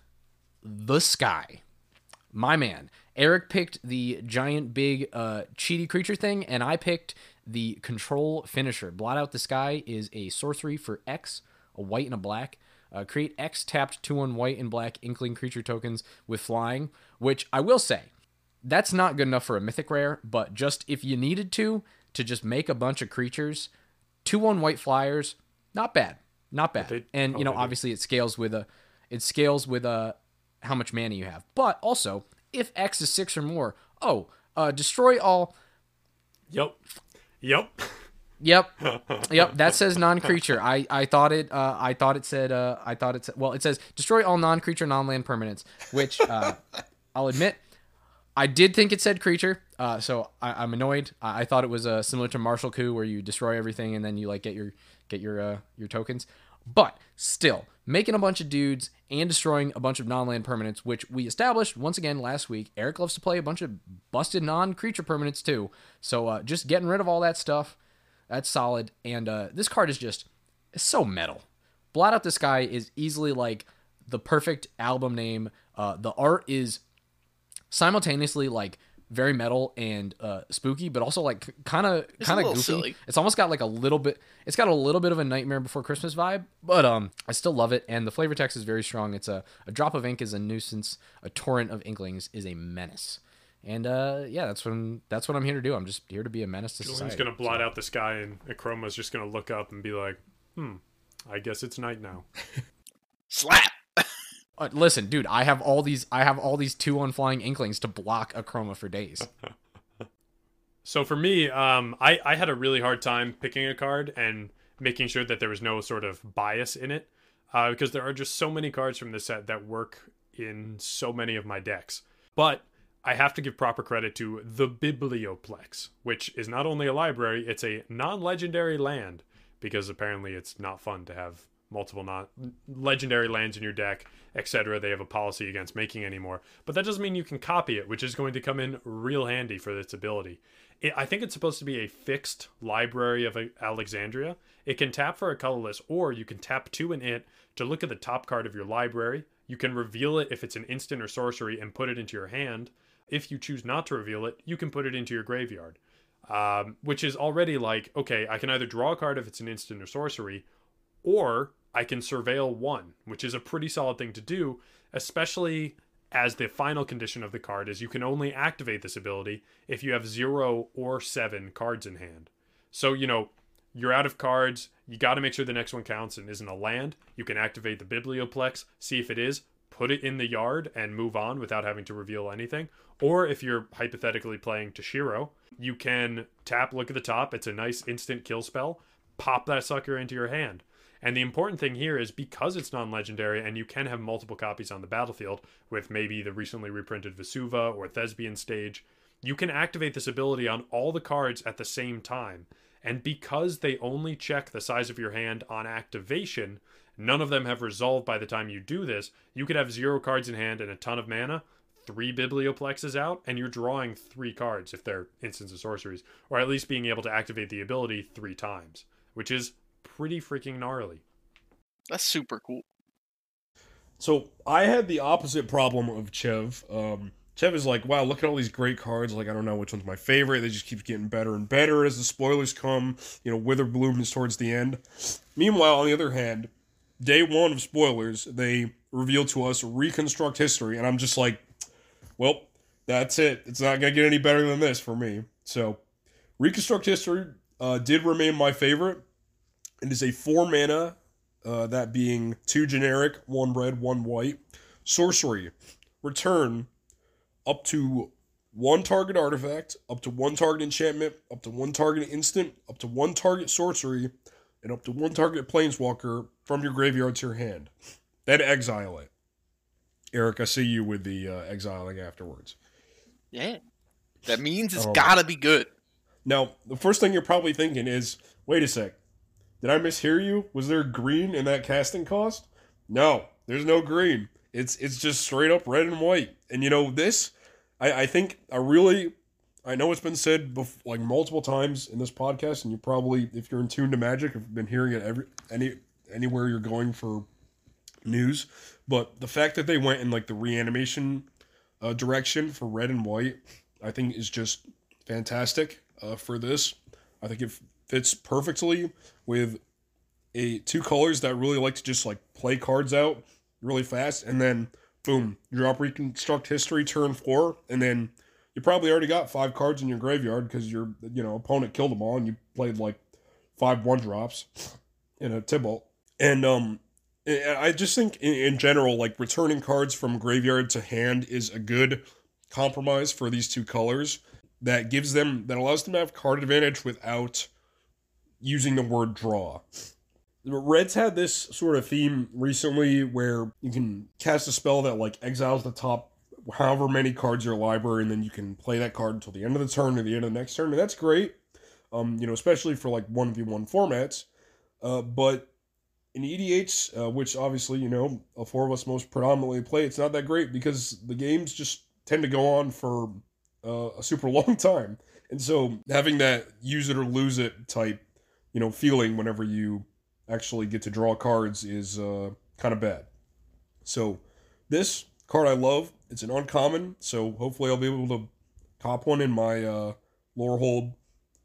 the sky. My man. Eric picked the giant big uh, cheaty creature thing, and I picked the control finisher. Blot out the sky is a sorcery for X, a white and a black. Uh, create X tapped two on white and black inkling creature tokens with flying, which I will say, that's not good enough for a mythic rare, but just if you needed to, to just make a bunch of creatures, two on white flyers, not bad, not bad. They- and oh, you know, do. obviously it scales with a, it scales with a how much mana you have. But also, if X is six or more, oh, uh, destroy all. Yep. Yep. (laughs) Yep, yep. That says non-creature. I I thought it. Uh, I thought it said. Uh, I thought it said. Well, it says destroy all non-creature, non-land permanents. Which uh, (laughs) I'll admit, I did think it said creature. Uh, so I, I'm annoyed. I, I thought it was uh, similar to Martial Coup, where you destroy everything and then you like get your get your uh, your tokens. But still, making a bunch of dudes and destroying a bunch of non-land permanents, which we established once again last week. Eric loves to play a bunch of busted non-creature permanents too. So uh, just getting rid of all that stuff. That's solid. And uh, this card is just so metal. Blot Out the Sky is easily like the perfect album name. Uh, the art is simultaneously like very metal and uh, spooky, but also like kind of kind of goofy. silly. It's almost got like a little bit. It's got a little bit of a Nightmare Before Christmas vibe, but um, I still love it. And the flavor text is very strong. It's a a drop of ink is a nuisance. A torrent of inklings is a menace. And uh, yeah, that's what I'm. That's what I'm here to do. I'm just here to be a menace to Julian's society. gonna blot out the sky, and Akroma's just gonna look up and be like, "Hmm, I guess it's night now." (laughs) Slap. Uh, listen, dude, I have all these. I have all these two on flying inklings to block Akroma for days. (laughs) So for me, um, I I had a really hard time picking a card and making sure that there was no sort of bias in it, uh, because there are just so many cards from this set that work in so many of my decks. But I have to give proper credit to the Biblioplex, which is not only a library, it's a non-legendary land because apparently it's not fun to have multiple non legendary lands in your deck, etc. They have a policy against making anymore, but that doesn't mean you can copy it, which is going to come in real handy for its ability. It, I think it's supposed to be a fixed library of uh, Alexandria. It can tap for a colorless, or you can tap two in it to look at the top card of your library. You can reveal it if it's an instant or sorcery and put it into your hand. If you choose not to reveal it, you can put it into your graveyard. Um, which is already like, okay, I can either draw a card if it's an instant or sorcery, or I can surveil one, which is a pretty solid thing to do, especially as the final condition of the card is you can only activate this ability if you have zero or seven cards in hand. So, you know, you're out of cards, you got to make sure the next one counts and isn't a land. You can activate the Biblioplex, see if it is, put it in the yard, and move on without having to reveal anything. Or if you're hypothetically playing Toshiro, you can tap, look at the top, it's a nice instant kill spell, pop that sucker into your hand. And the important thing here is because it's non legendary and you can have multiple copies on the battlefield with maybe the recently reprinted Vesuva or Thespian stage, you can activate this ability on all the cards at the same time. And because they only check the size of your hand on activation, none of them have resolved by the time you do this. You could have zero cards in hand and a ton of mana, three biblioplexes out, and you're drawing three cards if they're instants of sorceries, or at least being able to activate the ability three times, which is pretty freaking gnarly. That's super cool. So I had the opposite problem of Chev. Um, Chev is like, wow, look at all these great cards. Like, I don't know which one's my favorite. They just keep getting better and better as the spoilers come. You know, Witherblooms towards the end. Meanwhile, on the other hand, day one of spoilers, they reveal to us reconstruct history, and I'm just like, well, that's it. It's not gonna get any better than this for me. So, reconstruct history uh, did remain my favorite. It is a four mana uh, that being two generic, one red, one white. Sorcery, return up to one target artifact, up to one target enchantment, up to one target instant, up to one target sorcery, and up to one target planeswalker from your graveyard to your hand. Then exile it. Eric, I see you with the uh, exiling afterwards. Yeah. That means it's Oh. gotta be good. Now, the first thing you're probably thinking is, wait a sec, did I mishear you? Was there green in that casting cost? No, there's no green. It's it's just straight up red and white. And you know this, I I think I really, I know it's been said like multiple times in this podcast, and you probably, if you're in tune to Magic, have been hearing it every any anywhere you're going for news. But the fact that they went in like the reanimation uh, direction for red and white, I think is just fantastic uh, for this. I think it fits perfectly with a two colors that really like to just like play cards out really fast, and then boom, drop reconstruct history turn four, and then you probably already got five cards in your graveyard because your you know opponent killed them all, and you played like five one drops in a Tibalt, and um. I just think in, general, like returning cards from graveyard to hand is a good compromise for these two colors that gives them that allows them to have card advantage without using the word draw. Reds had this sort of theme recently where you can cast a spell that like exiles the top however many cards in your library, and then you can play that card until the end of the turn or the end of the next turn, and that's great. Um, you know, especially for like one v one formats. Uh, but in EDH, uh, which obviously you know a four of us most predominantly play, it's not that great because the games just tend to go on for uh, a super (laughs) long time, and so having that use it or lose it type, you know, feeling whenever you actually get to draw cards is uh, kind of bad. So this card I love. It's an uncommon, so hopefully I'll be able to cop one in my uh, Lorehold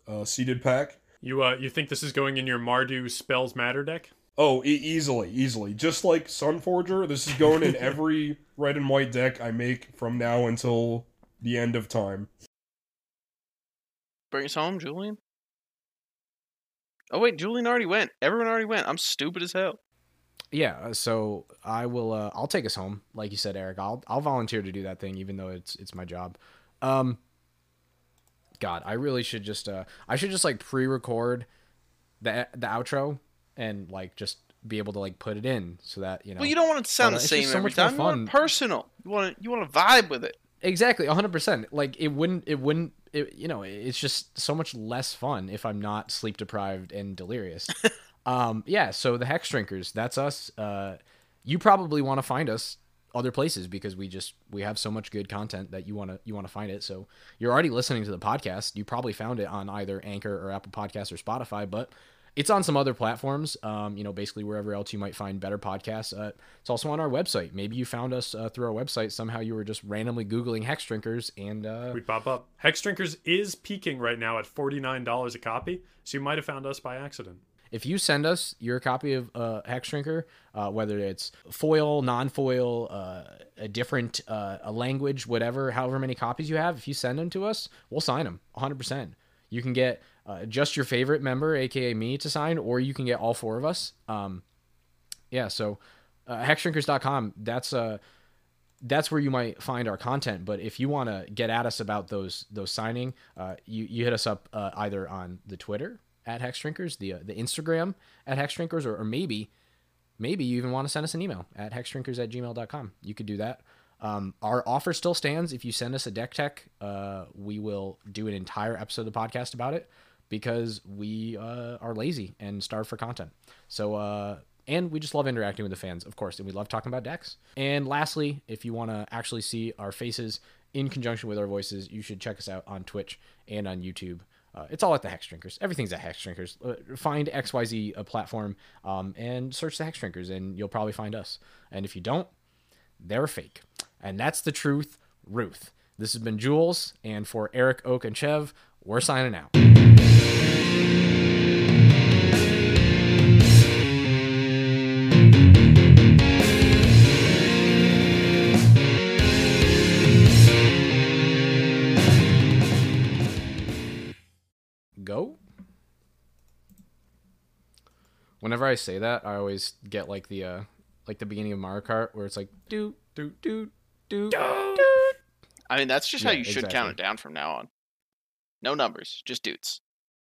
uh, seeded pack. You uh, you think this is going in your Mardu Spells Matter deck? Oh, e- easily, easily. Just like Sunforger, this is going in (laughs) every red and white deck I make from now until the end of time. Bring us home, Julian. Oh wait, Julian already went. Everyone already went. I'm stupid as hell. Yeah, uh, so I will. Uh, I'll take us home, like you said, Eric. I'll I'll volunteer to do that thing, even though it's it's my job. Um, God, I really should just. Uh, I should just like pre-record the the outro and like just be able to like put it in so that you know. Well, you don't want it to sound the same so every much more time. You want it personal. You want to you want to vibe with it. Exactly, 100%. Like it wouldn't it wouldn't it, you know, it's just so much less fun if I'm not sleep deprived and delirious. (laughs) um yeah, so the Hexdrinkers, that's us. Uh you probably want to find us other places because we just we have so much good content that you want to you want to find it. So you're already listening to the podcast. You probably found it on either Anchor or Apple Podcasts or Spotify, but it's on some other platforms. Um, you know, basically wherever else you might find better podcasts. Uh, it's also on our website. Maybe you found us uh, through our website. Somehow you were just randomly googling Hexdrinkers, and uh, We pop up. Hexdrinkers is peaking right now at forty nine dollars a copy, so you might have found us by accident. if you send us your copy of uh, Hexdrinker, uh, whether it's foil, non-foil, uh, a different uh, a language, whatever, however many copies you have, if you send them to us, we'll sign them 100%. You can get uh, just your favorite member, aka me, to sign, or you can get all four of us. Um, yeah, so uh, hexdrinkers.com, that's uh, that's where you might find our content. But if you want to get at us about those those signing, uh, you you hit us up uh, either on the Twitter at Hexdrinkers, the uh, the Instagram at Hexdrinkers, or, or maybe maybe you even want to send us an email at hexdrinkers at gmail.com. You could do that. Um, our offer still stands. If you send us a deck tech, uh, we will do an entire episode of the podcast about it because we uh, are lazy and starve for content. So, uh, and we just love interacting with the fans, of course, and we love talking about decks. And lastly, if you want to actually see our faces in conjunction with our voices, you should check us out on Twitch and on YouTube. Uh, it's all at the Hexdrinkers. Everything's at Hexdrinkers. Uh, find XYZ a platform um, and search the Hexdrinkers, and you'll probably find us. And if you don't, they're fake. And that's the truth, Ruth. This has been Jules, and for Eric, Oak, and Chev, we're signing out. Whenever I say that, I always get like the uh like the beginning of Mario Kart where it's like do do do do do. I mean, that's just how you should count it down from now on. No numbers, just dudes.